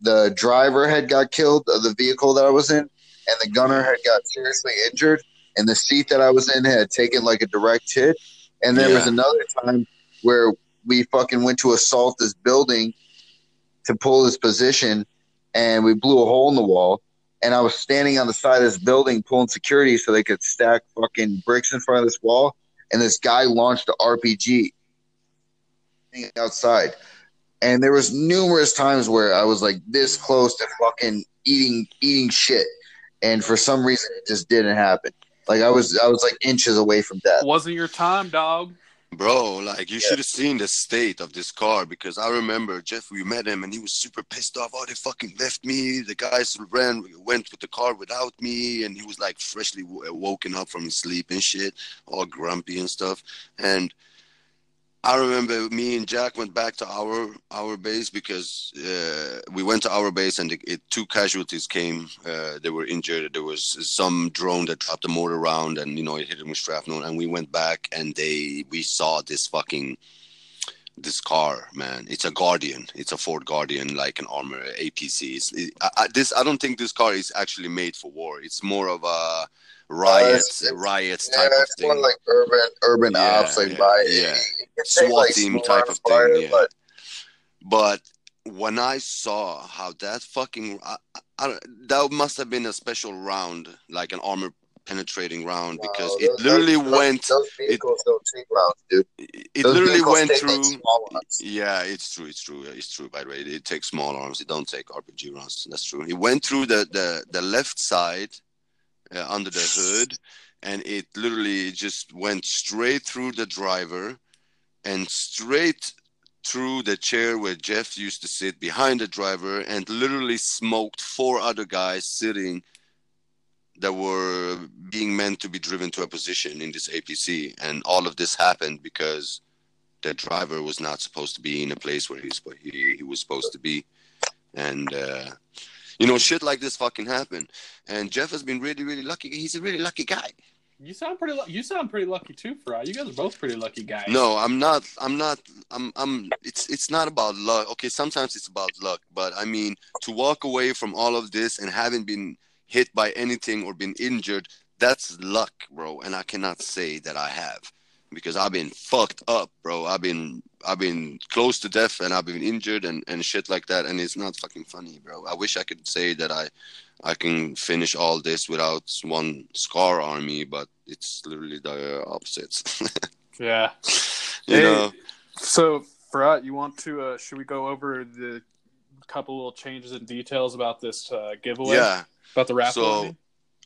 the driver had got killed of the vehicle that I was in and the gunner had got seriously injured and the seat that I was in had taken like a direct hit and there was another time where we fucking went to assault this building to pull this position and we blew a hole in the wall and I was standing on the side of this building pulling security so they could stack fucking bricks in front of this wall and this guy launched the RPG outside. And there was numerous times where I was like this close to fucking eating eating shit. And for some reason it just didn't happen. Like I was I was like inches away from death. Wasn't your time, dog. Bro, like you Yeah. should have seen the state of this car because I remember Jeff. We met him and he was super pissed off. Oh, they fucking left me. The guys ran, went with the car without me, and he was like freshly w- woken up from his sleep and shit, all grumpy and stuff. And I remember me and Jack went back to our our base because uh, we went to our base and it, two casualties came. Uh, they were injured. There was some drone that dropped a mortar round and you know it hit them with shrapnel. And we went back and they we saw this fucking this car, man. It's a Guardian. It's a Ford Guardian, like an armor APC. It, I, I, this I don't think this car is actually made for war. It's more of a riots, it's- riots Yeah, type of thing. like urban urban Yeah, ops, like yeah, by yeah. you could say, SWAT like, team type of thing, yeah. but But when I saw how that fucking I, I, that must have been a special round, like an armor penetrating round No, because those- it literally those- went. Those vehicles don't take rounds, dude. It Those literally went through. like. Yeah, it's true. It's true. It's true. By the way, it takes small arms. It don't take RPG rounds. That's true. It went through the the, the left side uh, under the hood, and it literally just went straight through the driver, and straight through the chair where Jeff used to sit behind the driver, and literally smoked four other guys sitting that were being meant to be driven to a position in this APC, and all of this happened because the driver was not supposed to be in a place where he's he, he was supposed to be, and uh, you know shit like this fucking happened. And Jeff has been really really lucky. He's a really lucky guy. You sound pretty. Lu- you sound pretty lucky too, Fry. You guys are both pretty lucky guys. No, I'm not. I'm not. I'm. I'm. It's. It's not about luck. Okay, sometimes it's about luck, but I mean to walk away from all of this and having been hit by anything or been injured, that's luck, bro. And I cannot say that I have because I've been fucked up, bro. I've been. I've been close to death and I've been injured and and shit like that, and it's not fucking funny, bro. I wish I could say that I. I can finish all this without one scar on me, but it's literally the opposite. *laughs* Yeah. you Hey, know. So, Firat, you want to? Uh, should we go over the couple little changes and details about this uh, giveaway? Yeah. About the raffle. So- I mean?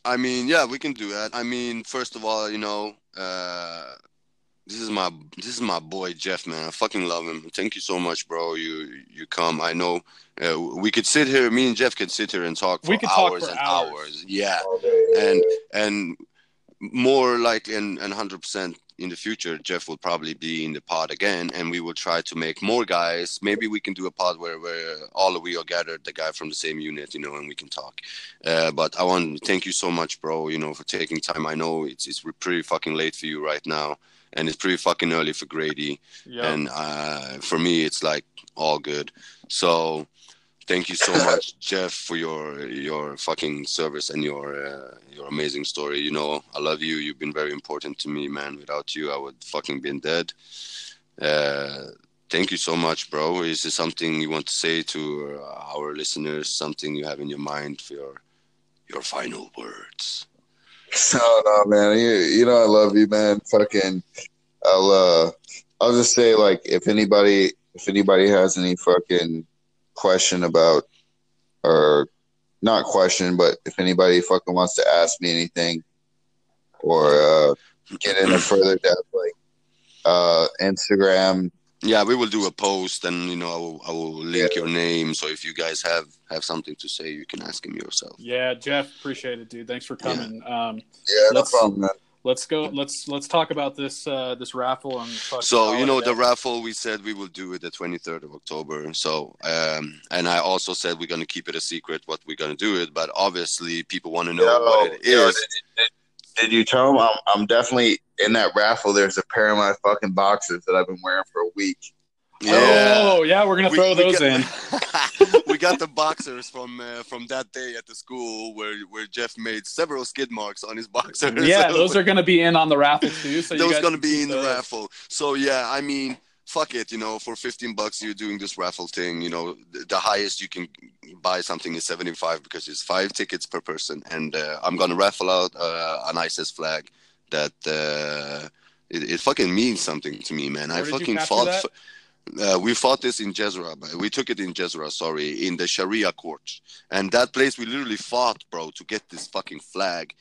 I mean, yeah, we can do that. I mean, first of all, you know, uh, this is my this is my boy Jeff, man. I fucking love him. Thank you so much, bro. You you come. I know uh, we could sit here. Me and Jeff could sit here and talk for We could talk hours for and hours. hours. Yeah, and and more likely and and hundred percent in the future, Jeff will probably be in the pod again, and we will try to make more guys. Maybe we can do a pod where where all of we are gathered, the guy from the same unit, you know, and we can talk. Uh, but I want to thank you so much, bro. You know, for taking time. I know it's it's pretty fucking late for you right now, and it's pretty fucking early for Grady. yeah. And uh, for me, it's like all good. So thank you so much, *laughs* Jeff, for your your fucking service and your uh, your amazing story. You know, I love you. You've been very important to me, man. Without you, I would fucking been dead. Uh, thank you so much, bro. Is there something you want to say to our listeners? Something you have in your mind for your your final words? No, no, man. You, you know I love you, man. Fucking, I'll uh, I'll just say like if anybody if anybody has any fucking question about or not question, but if anybody fucking wants to ask me anything or uh, get into further depth, like uh, Instagram. Yeah, we will do a post, and you know, I will, I will link your name. So if you guys have have something to say, you can ask him yourself. yeah, Jeff, appreciate it, dude. Thanks for coming. Um, Yeah, no Let's- problem, man. let's go. Let's let's talk about this uh, this raffle and fucking So call you know the raffle we said we will do it the 23rd of October. So um, and I also said we're gonna keep it a secret what we're gonna do it, but obviously people want to know Yo, what it yo, is. did, did- did you tell him I'm, I'm definitely in that raffle? There's a pair of my fucking boxers that I've been wearing for a week. Oh yeah, we're gonna We- throw we those got- in. *laughs* we got the boxers from uh, from that day at the school where where Jeff made several skid marks on his boxers. Yeah, *laughs* those are gonna be in on the raffle too. So those guys gonna be keep in the raffle. So yeah, I mean, fuck it, you know, for 15 bucks you're doing this raffle thing, you know, the, the highest you can buy something is 75 because it's five tickets per person and uh, I'm going to raffle out uh, an ISIS flag that uh, it, it fucking means something to me, man. Where I fucking fought uh, we fought this in Jezra. We took it in Jezra, sorry, in the Sharia court. And that place we literally fought, bro, to get this fucking flag,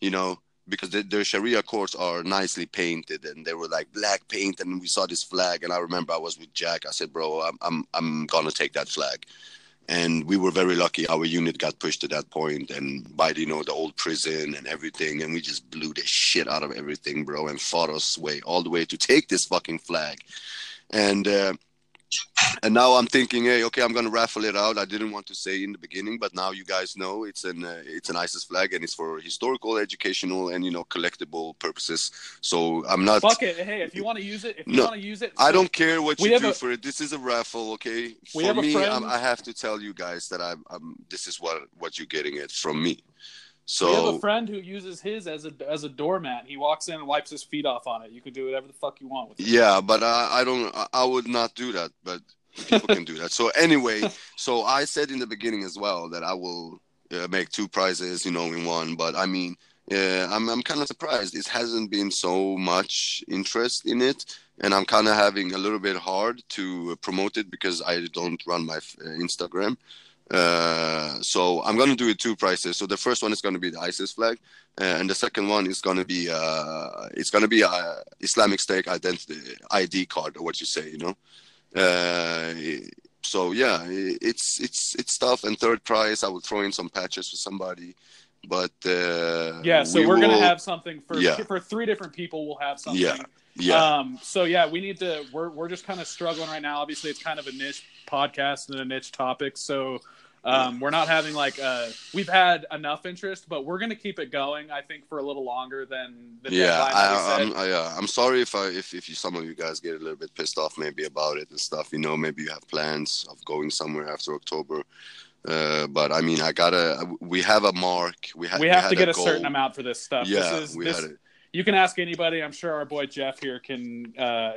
you know, because the, their Sharia courts are nicely painted and they were like black paint. And we saw this flag. And I remember I was with Jack. I said, bro, I'm, I'm, I'm going to take that flag. And we were very lucky. Our unit got pushed to that point and by, you know, the old prison and everything. And we just blew the shit out of everything, bro, and fought us way all the way to take this fucking flag. And, uh, and now I'm thinking, hey, okay, I'm gonna raffle it out. I didn't want to say in the beginning, but now you guys know it's an uh, it's an ISIS flag, and it's for historical, educational, and you know collectible purposes. So I'm not. Fuck it. Hey, if you want to use it, if you want to use it, I don't care what you do a- for it. This is a raffle, okay? For me, I have to tell you guys that I'm, I'm. This is what what you're getting it from me. So we have a friend who uses his as a as a doormat. He walks in and wipes his feet off on it. You can do whatever the fuck you want with it. Yeah, but I, I don't. I, would not do that. But people can do that. So *laughs* anyway, so I said in the beginning as well that I will uh, make two prizes, you know, in one. But I mean, uh, I'm I'm kind of surprised. It hasn't been so much interest in it, and I'm kind of having a little bit hard to promote it because I don't run my uh, Instagram. Uh, so I'm gonna do it two prices. So the first one is gonna be the ISIS flag, uh, and the second one is gonna be uh, it's gonna be a Islamic State identity ID card or what you say, you know. Uh, so yeah, it's it's it's tough. And third prize, I will throw in some patches for somebody. But uh, yeah, so we are will- gonna have something for Yeah. for three different people. We'll have something. Yeah. Yeah. Um, so yeah, we need to. We're we're just kind of struggling right now. Obviously, it's kind of a niche podcast and a niche topic. So um, we're not having like uh, we've had enough interest, but we're gonna keep it going. I think for a little longer than the yeah, we I. I'm, I, uh, I'm sorry if I, if if you, some of you guys get a little bit pissed off maybe about it and stuff. You know, maybe you have plans of going somewhere after October. Uh, but I mean, I gotta. We have a mark. We, ha- we have had to get a, goal. certain amount for this stuff. Yeah, this is, we this, had it. You can ask anybody. I'm sure our boy Jeff here can uh,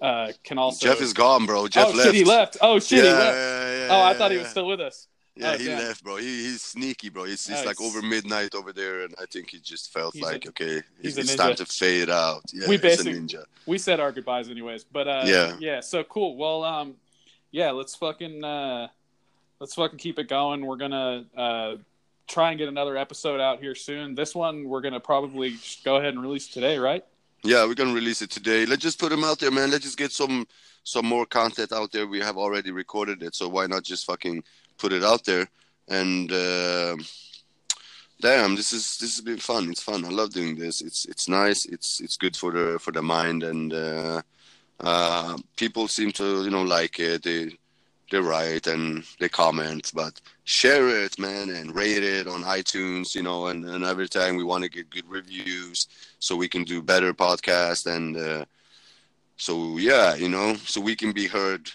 uh, can also. Jeff is gone, bro. Jeff oh left. shit, he left. Oh shit, yeah, he left. yeah, yeah, oh, I thought he was still with us. Yeah, Oh, he damn. left, bro. He, he's sneaky, bro. It's, it's like over midnight over there, and I think he just felt He's a- like, okay, he's it's, it's time to fade out. Yeah, We it's basic- a ninja. We said our goodbyes anyways, but uh, Yeah. yeah. So cool. Well, um, yeah, let's fucking uh, let's fucking keep it going. We're gonna uh, try and get another episode out here soon. This one we're gonna probably go ahead and release today, right? Yeah, we're gonna release it today. Let's just put them out there, man. Let's just get some some more content out there. We have already recorded it, so why not just fucking put it out there? And uh, damn, this is this has been fun. It's fun. I love doing this. It's it's nice. It's it's good for the for the mind, and uh, uh, people seem to you know like it. They they write and they comment, but share it, man, and rate it on iTunes. You know, and and every time we want to get good reviews so we can do better podcast and uh, so yeah you know so we can be heard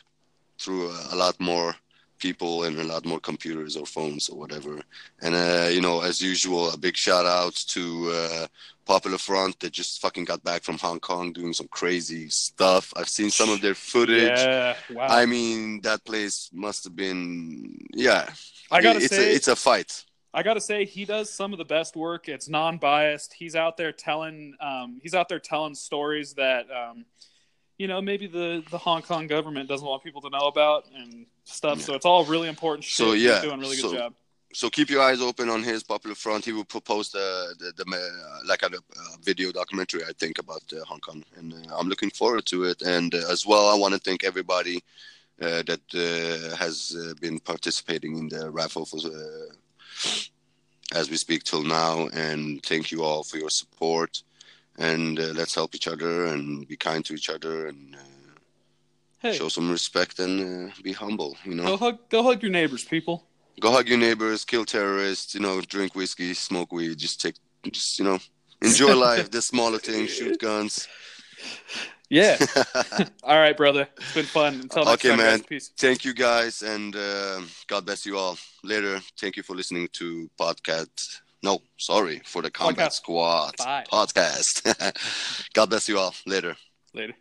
through a, a lot more people and a lot more computers or phones or whatever and uh, you know as usual a big shout out to uh, popular front that just fucking got back from hong kong doing some crazy stuff i've seen some of their footage Yeah. Wow. i mean that place must have been yeah I gotta it's say, a, it's a fight I gotta say, he does some of the best work. It's non-biased. He's out there telling, um, he's out there telling stories that, um, you know, maybe the the Hong Kong government doesn't want people to know about and stuff. So it's all really important. Shit. So, yeah, he's doing a really good job. so keep your eyes open on his popular front. He will propose the, the, the uh, like a, uh video documentary, I think, about uh, Hong Kong, and uh, I'm looking forward to it. And uh, as well, I want to thank everybody that uh, has uh, been participating in the raffle for, uh, as we speak till now. And thank you all for your support. And uh, let's help each other and be kind to each other and uh, Hey, show some respect and uh, be humble. You know go hug, go hug your neighbors, people. go hug your neighbors, kill terrorists, you know, drink whiskey, smoke weed, just take, just, you know, enjoy *laughs* life, the smaller things, shoot guns. Yeah. *laughs* all right, brother. It's been fun. Until next Okay, time, man. guys. Peace. Thank you guys, and uh, God bless you all. Later, thank you for listening to podcast. No, sorry, for the Combat Podcast. Squad Bye. podcast. *laughs* God bless you all. Later. Later.